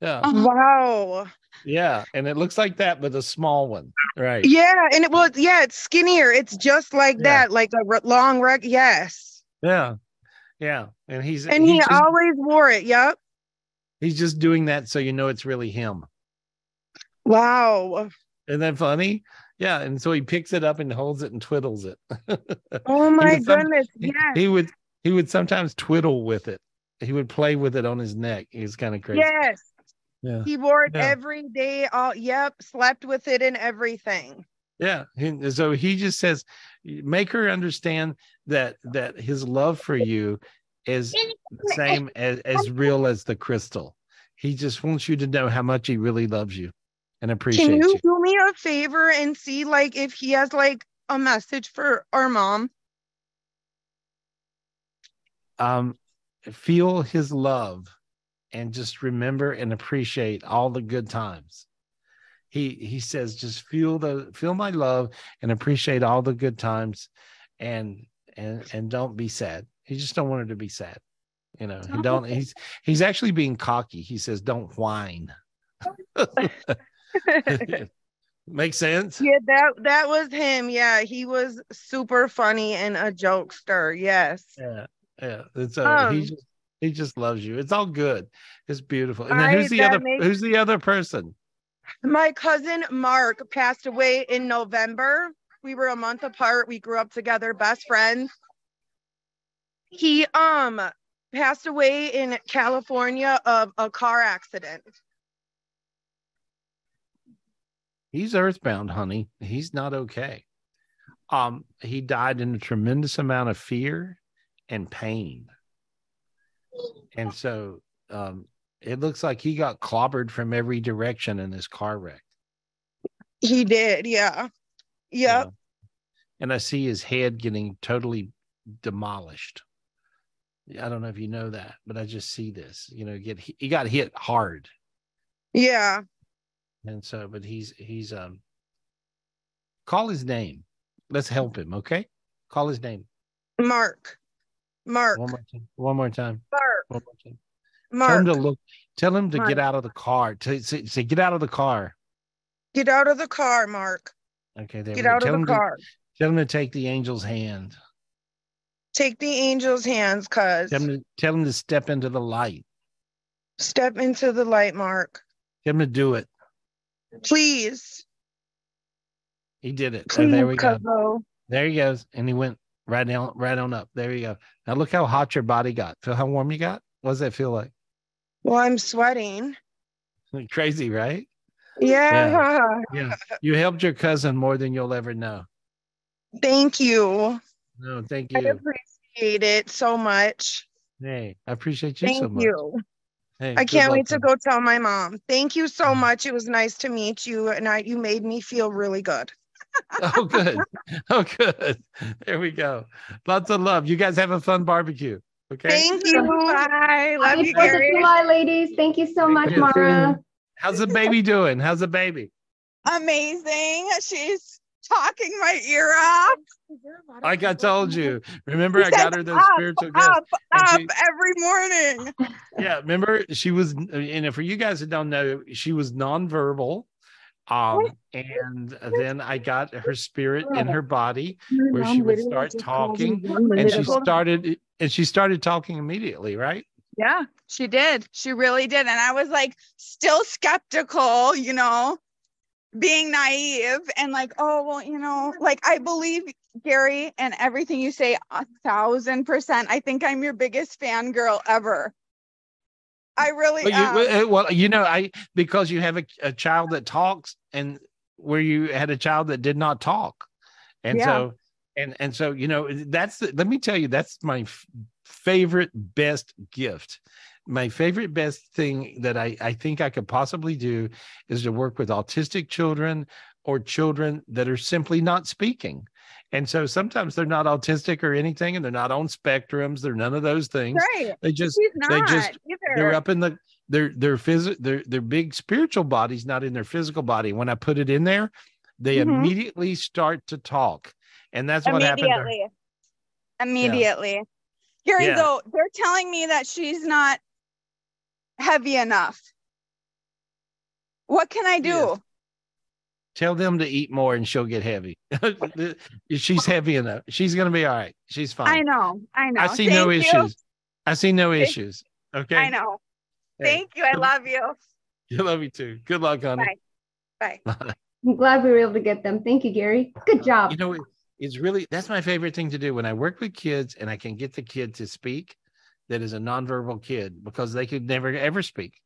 Yeah. Wow. Yeah. And it looks like that, but a small one. Right. Yeah, and it was yeah, it's skinnier. It's just like that, like a r- long reg. Yes, Yeah. Yeah. And he's and he he's just, always wore it. Yep. He's just doing that so you know it's really him. Wow. Isn't that funny? Yeah. And so he picks it up and holds it and twiddles it. Oh my would some- goodness. he- Yes. He would he would sometimes twiddle with it. He would play with it on his neck. He's kind of crazy. Yes. Yeah. He wore it Yeah. every day. All yep, slept with it and everything. Yeah. He- so he just says, make her understand that that his love for you is the same as, as real as the crystal. He just wants you to know how much he really loves you and appreciates Can you you. do me a favor and see like if he has like a message for our mom? Um, feel his love and just remember and appreciate all the good times. He he says, just feel the feel my love and appreciate all the good times and and and don't be sad. He just don't want her to be sad. You know, he don't he's he's actually being cocky. He says, don't whine. Makes sense? Yeah, that that was him. Yeah, he was super funny and a jokester. Yes. Yeah, yeah. And so Um, he just he just loves you. It's all good. It's beautiful. And then I- who's the other makes- who's the other person? My cousin Mark passed away in November. We were a month apart. We grew up together, best friends. He um passed away in California of a car accident. He's earthbound, honey. He's not okay. Um, he died in a tremendous amount of fear and pain. And so um it looks like he got clobbered from every direction in this car wreck. He did, yeah. Yep. And I see his head getting totally demolished. I don't know if you know that, but I just see this. You know, get he got hit hard. Yeah. And so, but he's he's um call his name. Let's help him, okay? Call his name. Mark. Mark. One more time. One more time. Mark. One more time. Mark. Tell him to look. Tell him to Mark. get out of the car. To say, say, get out of the car. Get out of the car, Mark. Okay, there Get we go. out of the car. To, tell him to take the angel's hand. Take the angel's hands, cuz. Tell him to tell him to step into the light. Step into the light, Mark. Tell him to do it. Please. He did it. So Please, there we go. There he goes, and he went right down, right on up. There you go. Now look how hot your body got. Feel how warm you got. What does that feel like? Well, I'm sweating. Crazy, right? Yeah. Yeah. You helped your cousin more than you'll ever know. Thank you. No, thank you. I appreciate it so much. Hey, I appreciate you Thank so much. Thank you. Hey, I can't wait to go tell my mom. Thank you so mm. much. It was nice to meet you, and I you made me feel really good. Oh, good. Oh, good. There we go. Lots of love. You guys have a fun barbecue. Okay. Thank you. Bye. Love Happy you, Fourth of Gary. July, ladies. Thank you so much. Mara. How's the baby doing? How's the baby? Amazing. She's talking my ear off. Like I told you. Remember, I got her those up, spiritual gifts. Up, up she- every morning. yeah, remember she was, and for you guys that don't know, she was nonverbal. Um, and then I got her spirit in her body where she would start talking, and she started, and she started talking immediately, right? Yeah, she did. She really did. And I was like, still skeptical, you know, being naive and like, oh, well, you know, like I believe Gary and everything you say a thousand percent. I think I'm your biggest fangirl ever. I really you, uh, well, you know, I because you have a, a child that talks, and where you had a child that did not talk, and Yeah. so and and so you know that's the, let me tell you that's my f- favorite best gift. My favorite best thing that I I think I could possibly do is to work with autistic children or children that are simply not speaking. And so sometimes they're not autistic or anything, and they're not on spectrums. They're none of those things. Right. They just they just they're up in the their their phys their their big spiritual bodies, not in their physical body. When I put it in there, they Mhm. immediately start to talk, and that's what happened. immediately. Immediately. Gary, Yeah. though, they're telling me that she's not heavy enough. What can I do? Tell them to eat more, and she'll get heavy. She's heavy enough. She's gonna be all right. She's fine. I know. I know. I see no you. issues. I see no Thank- issues. Okay. I know. Hey. Thank you. I love you. You love you too. Good luck, honey. Bye. Bye. I'm glad we were able to get them. Thank you, Gary. Good job. You know, it's really that's my favorite thing to do when I work with kids and I can get the kid to speak that is a nonverbal kid because they could never ever speak.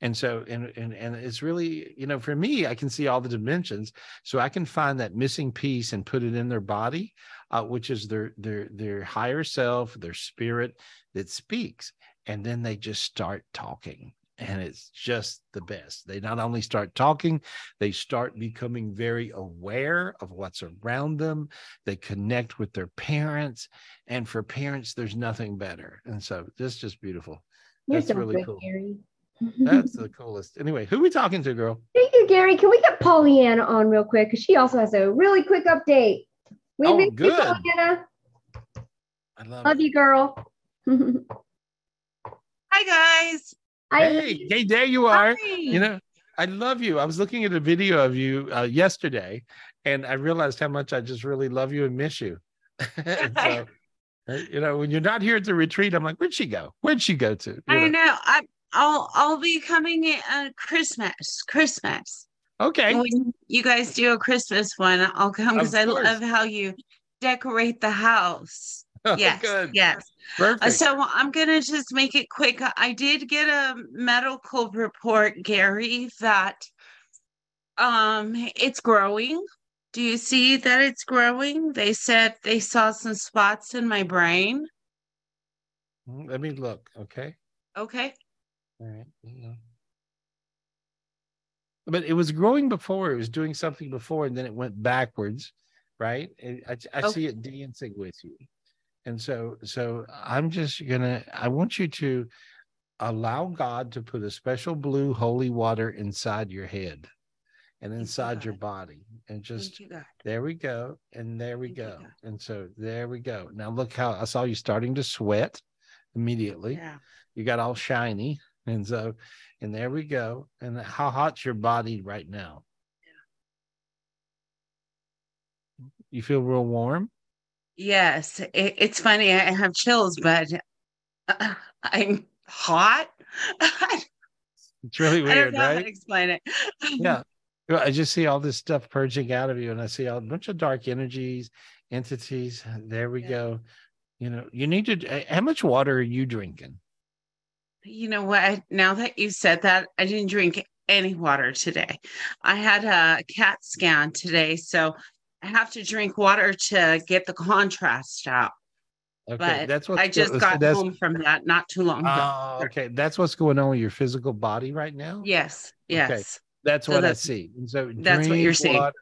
And so and and and it's really, you know, for me, I can see all the dimensions. So I can find that missing piece and put it in their body, uh, which is their their their higher self, their spirit that speaks. And then they just start talking. And it's just the best. They not only start talking, they start becoming very aware of what's around them. They connect with their parents. And for parents, there's nothing better. And so this just beautiful. You're That's so really good, cool. Gary. That's the coolest. Anyway, who we talking to, girl? Thank you, Gary. Can we get Pollyanna on real quick? Because she also has a really quick update. We Oh, miss you, good. Pollyanna. I love Love you, girl. Hi guys. Hey, hey, there you are. Hi. You know, I love you. I was looking at a video of you uh, yesterday, and I realized how much I just really love you and miss you. And so, uh, you know, when you're not here at the retreat, I'm like, where'd she go? Where'd she go to? You I know. know. I, I'll I'll be coming in uh, Christmas. Christmas. Okay. When you guys do a Christmas one, I'll come because I love how you decorate the house. Oh, yes. good. Yes. Uh, Perfect. so I'm gonna just make it quick. I did get a medical report, Gary, that um it's growing. Do you see that it's growing? They said they saw some spots in my brain. Mm, Let me look. Okay. Okay. All right. hang. But it was growing before. It was doing something before, and then it went backwards, right? And I, I see it dancing with you, and so so I'm just gonna. I want you to allow God to put a special blue holy water inside your head and inside your body, and just you, there we go, and there we go, and so there we go. Now look how I saw you starting to sweat immediately. Yeah. You got all shiny, and so and there we go. And how hot's your body right now? You feel real warm? Yes, it, it's funny. I have chills, but uh, I'm hot. It's really weird. I don't weird, know how to right? explain it. Yeah. I just see all this stuff purging out of you, and I see a bunch of dark energies, entities. There we go. You know, you need to. uh, How much water are you drinking? You know what? Now that you said that, I didn't drink any water today. I had a CAT scan today, so I have to drink water to get the contrast out. Okay, but that's what I just got home from that not too long ago. Oh, okay. That's what's going on with your physical body right now. yes, Okay, yes. That's So what that's- I see. And so that's what you're drink seeing. water.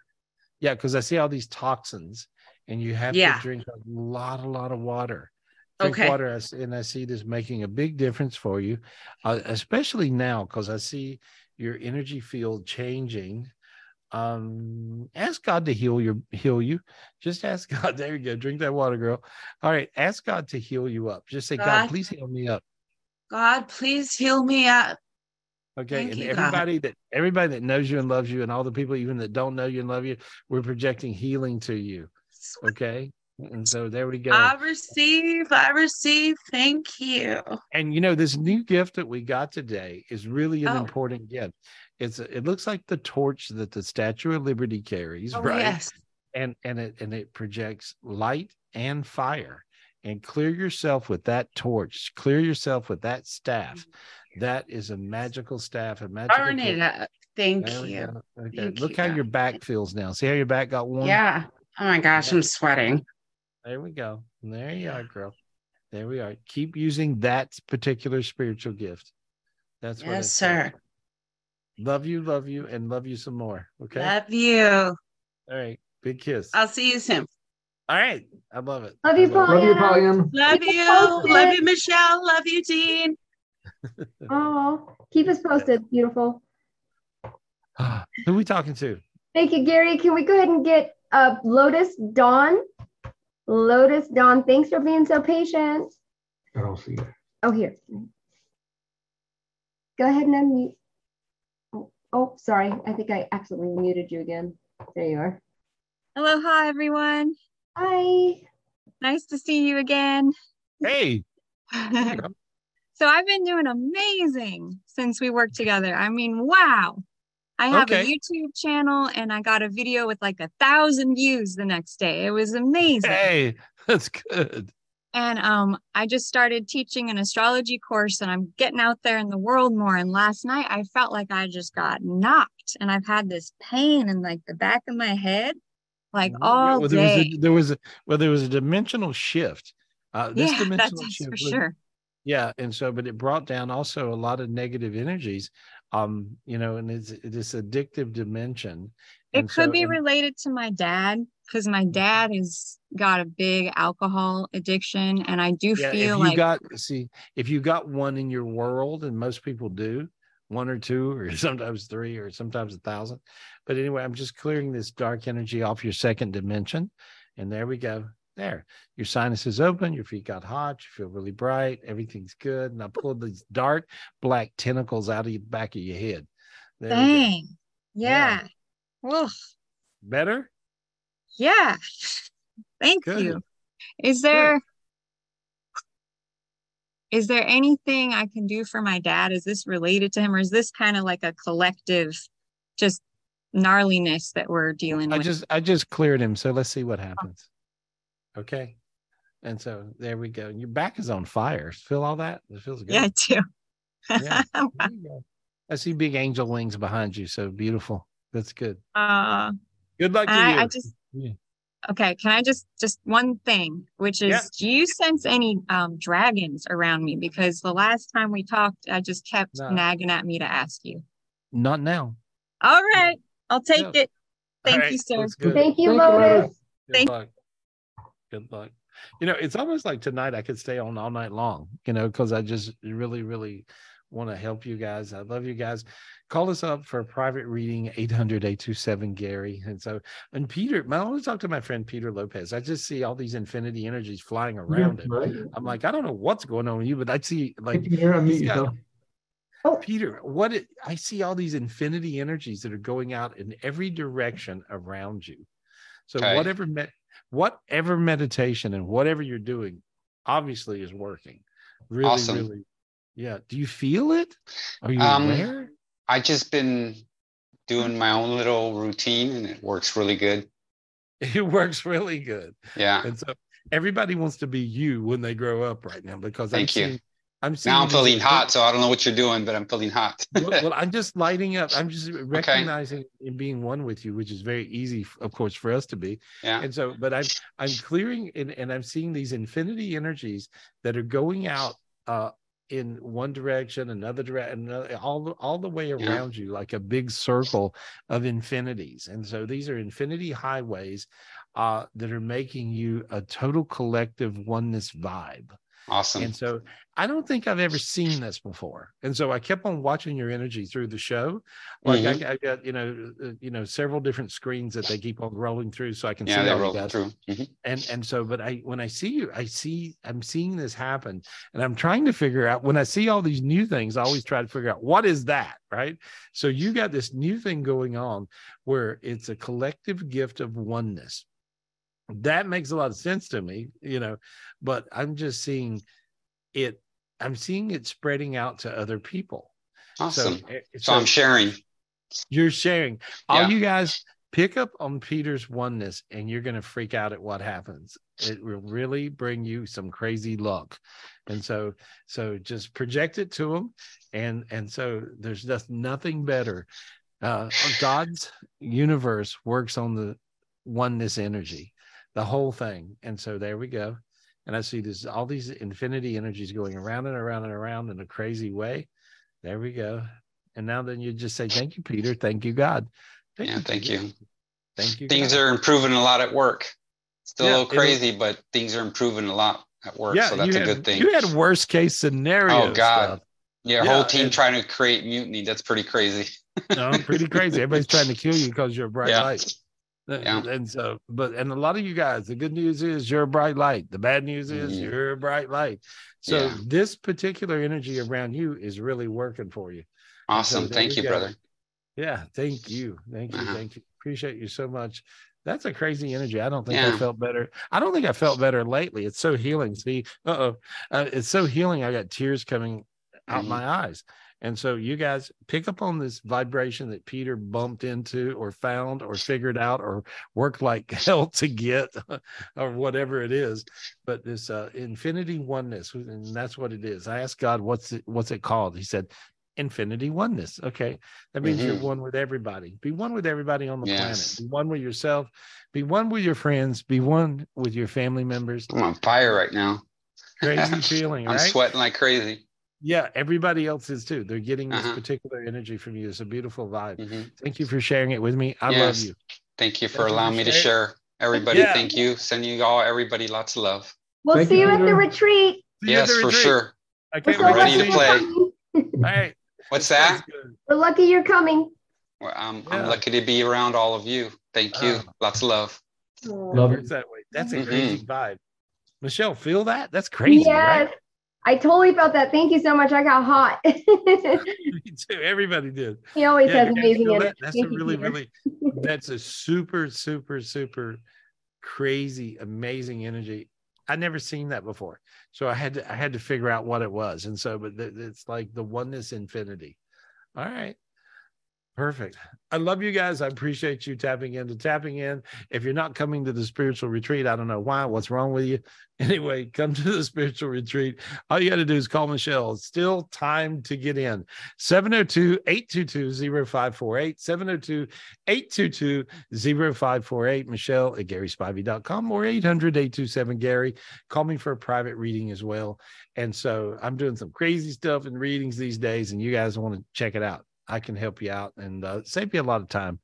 Yeah, because I see all these toxins, and you have Yeah. to drink a lot, a lot of water. Drink Okay. water, and I see this making a big difference for you, uh, especially now because I see your energy field changing. Um, ask God to heal your heal you. Just ask God. There you go. Drink that water, girl. All right. Ask God to heal you up. Just say, God, God. please heal me up. God, please heal me up. Okay. Thank and you, God. everybody that everybody that knows you and loves you, and all the people even that don't know you and love you, we're projecting healing to you. Okay. And so there we go. I receive, I receive. Thank you. and you know, this new gift that we got today is really an Oh. important gift. It's it looks like the torch that the Statue of Liberty carries, Oh, right? yes. And and it and it projects light and fire. And clear yourself with that torch. Clear yourself with that staff. That is a magical staff. A magical. Burn it up. Uh, thank There you. Okay. Thank Look you, how your back feels now. See how your back got warm? Yeah. Oh my gosh, I'm sweating. There we go. There you are, girl. There we are. Keep using that particular spiritual gift. That's what Yes, I say. Sir. Love you, love you, and love you some more. Okay. Love you. All right. Big kiss. I'll see you soon. All right. I love it. Love you, I love it. Love you, Pauline. Love you. Love you, Michelle. Love you, Dean. Oh, keep us posted. Beautiful. Who are we talking to? Thank you, Gary. Can we go ahead and get uh, Lotus Dawn? Lotus Dawn, thanks for being so patient. I don't see it. Oh, here. Go ahead and unmute. Oh, sorry. I think I accidentally muted you again. There you are. Aloha, everyone. Hi. Nice to see you again. Hey. so I've been doing amazing since we worked together. I mean, wow. I have a YouTube channel and I got a video with like a thousand views the next day. It was amazing. Hey, that's good. And um, I just started teaching an astrology course and I'm getting out there in the world more. And last night I felt like I just got knocked and I've had this pain in like the back of my head, like all well, there was day. a, there was a well, there was a dimensional shift. Uh, this yeah, dimensional that's shift for was- sure. Yeah, and so, but it brought down also a lot of negative energies. Um, you know, and it's this addictive dimension. It And could so- be and- related to my dad because my mm-hmm. dad has got a big alcohol addiction, and I do yeah, feel if you like got see if you got one in your world and most people do one or two or sometimes three or sometimes a thousand but anyway i'm just clearing this dark energy off your second dimension and there we go there. Your sinuses open your feet got hot you feel really bright everything's good and i pulled these dark black tentacles out of the back of your head. There dang, yeah, Oof. better yeah. Thank Good. you. Is there is there anything I can do for my dad? Is this related to him, or is this kind of like a collective, just gnarliness that we're dealing i with? I just i just cleared him so let's see what happens okay and so there we go your back is on fire feel all that it feels good yeah, I do. Yeah. There you go. I see big angel wings behind you. So beautiful. That's good. Uh, Good luck to I, you. I just Yeah. okay. Can I just just one thing, which is, Yeah. do you sense any um dragons around me? Because the last time we talked, I just kept No. nagging at me to ask you. Not now. All right, I'll take Yeah. it. Thank All right, you, sir. that's. Thank you, Thank you, Lotus. Lotus. Good Thank- luck. Good luck. You know, it's almost like tonight I could stay on all night long, you know, because I just really, really want to help you guys. I love you guys. Call us up for a private reading, 800 827 Gary. And so, and Peter, I always talk to my friend Peter Lopez. I just see all these infinity energies flying around him. right. I'm like, I don't know what's going on with you, but I see like Peter, unmute he's got- yourself. Peter, what it, I see all these infinity energies that are going out in every direction around you. So Okay. whatever me, whatever meditation and whatever you're doing, obviously is working. Really, Awesome. really. Yeah. Do you feel it? Are you Um, aware? I just been doing my own little routine and it works really good. It works really good. Yeah. And so everybody wants to be you when they grow up right now because I'm Thank you. seeing I'm seeing now I'm feeling in- hot, so I don't know what you're doing, but I'm feeling hot. well, well, I'm just lighting up. I'm just recognizing and being one with you, which is very easy, of course, for us to be. Yeah. And so, but I'm I'm clearing and, and I'm seeing these infinity energies that are going out uh in one direction, another direction, all the all the way around you, like a big circle of infinities. And so these are infinity highways uh that are making you a total collective oneness vibe. Awesome. And so I don't think I've ever seen this before. And so I kept on watching your energy through the show. Like Mhm. I, I got, you know, uh, you know, several different screens that they keep on rolling through so I can yeah, see all guys. through. Mhm. And and so, but I when I see you, I see I'm seeing this happen, and I'm trying to figure out when I see all these new things, I always try to figure out what is that, right? So you got this new thing going on where it's a collective gift of oneness. That makes a lot of sense to me, you know, but I'm just seeing it, I'm seeing it spreading out to other people. Awesome. eh, So, I'm sharing. You're sharing. All Yeah. you guys pick up on Peter's oneness and you're going to freak out at what happens. It will really bring you some crazy luck. And so so just project it to them. and and so there's just nothing better. Uh God's universe works on the oneness energy, the whole thing. And so there we go. And I see this all these infinity energies going around and around and around in a crazy way. There we go. And now then you just say, Thank you, Peter. Thank you, God. Thank Yeah, you. thank Peter. you. Thank you. Things God. are improving a lot at work. Still Yeah, a little crazy, but things are improving a lot at work. so that's a had, good thing. You had worst case scenario. Oh God. stuff. Your Yeah, whole team and- trying to create mutiny. That's pretty crazy. no, pretty crazy. Everybody's trying to kill you because you're a bright Yeah. light. Yeah. And so, but and a lot of you guys, the good news is you're a bright light. The bad news is Mhm. you're a bright light. So Yeah. this particular energy around you is really working for you. And so Awesome. Thank you, go. brother. Yeah, thank you. Thank you. Uh-huh. Thank you. Appreciate you so much. That's a crazy energy. I don't think I felt better. I don't think I felt better lately. It's so healing. See, uh-oh. Uh, it's so healing. I got tears coming out Mhm. my eyes. And so you guys pick up on this vibration that Peter bumped into or found or figured out or worked like hell to get or whatever it is. But this uh infinity oneness, and that's what it is. I asked God, what's it what's it called? He said, infinity oneness. Okay. That means you're Mhm. one with everybody. Be one with everybody on the Yes. planet. Be one with yourself. Be one with your friends. Be one with your family members. I'm on fire right now. Crazy feeling, I'm right? sweating like crazy. Yeah, everybody else is too. They're getting this Uh-huh. particular energy from you. It's a beautiful vibe. Mhm. Thank you for sharing it with me. I love you. Thank you for Thank you for allowing me to sharing. share. Everybody, Yeah. thank you. Sending you all, everybody, lots of love. We'll Thank see you, you at the retreat. See yes, the for retreat. sure. I We're can't so wait ready to to play. you. All right. What's that? We're lucky you're coming. Well, I'm, Yeah. I'm lucky to be around all of you. Thank you. Oh. Lots of love. Love it. that way. That's a Mhm. crazy vibe. Michelle, feel that? That's crazy, yes. right? I totally felt that. Thank you so much. I got hot. Me too. Everybody did. he always Yeah, has amazing energy. that? That's a Thank really, really, that's a super, super, super crazy, amazing energy. I never seen that before. So I had to, I had to figure out what it was. And so, but th- it's like the oneness infinity. All right. Perfect. I love you guys. I appreciate you tapping into tapping in. If you're not coming to the spiritual retreat, I don't know why. What's wrong with you? Anyway, come to the spiritual retreat. All you got to do is call Michelle. It's still time to get in. 702 822 0548. 702 822 0548. Michelle at GarySpivey.com or 800 827 Gary. Call me for a private reading as well. And so I'm doing some crazy stuff in readings these days, and you guys want to check it out. I can help you out and uh, save you a lot of time,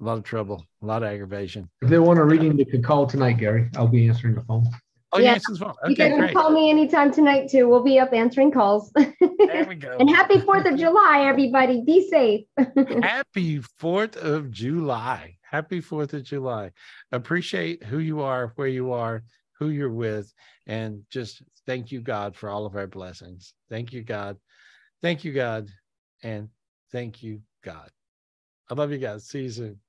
a lot of trouble, a lot of aggravation. If they want a reading, they can call tonight, Gary. I'll be answering the phone. Oh, Yeah. yes, as well. You Okay, guys great. can call me anytime tonight too. We'll be up answering calls. There we go. and happy 4th of July, everybody. Be safe. Happy 4th of July. Happy 4th of July. Appreciate who you are, where you are, who you're with, and just thank you, God, for all of our blessings. Thank you, God. Thank you, God. And thank you, God. I love you guys. See you soon.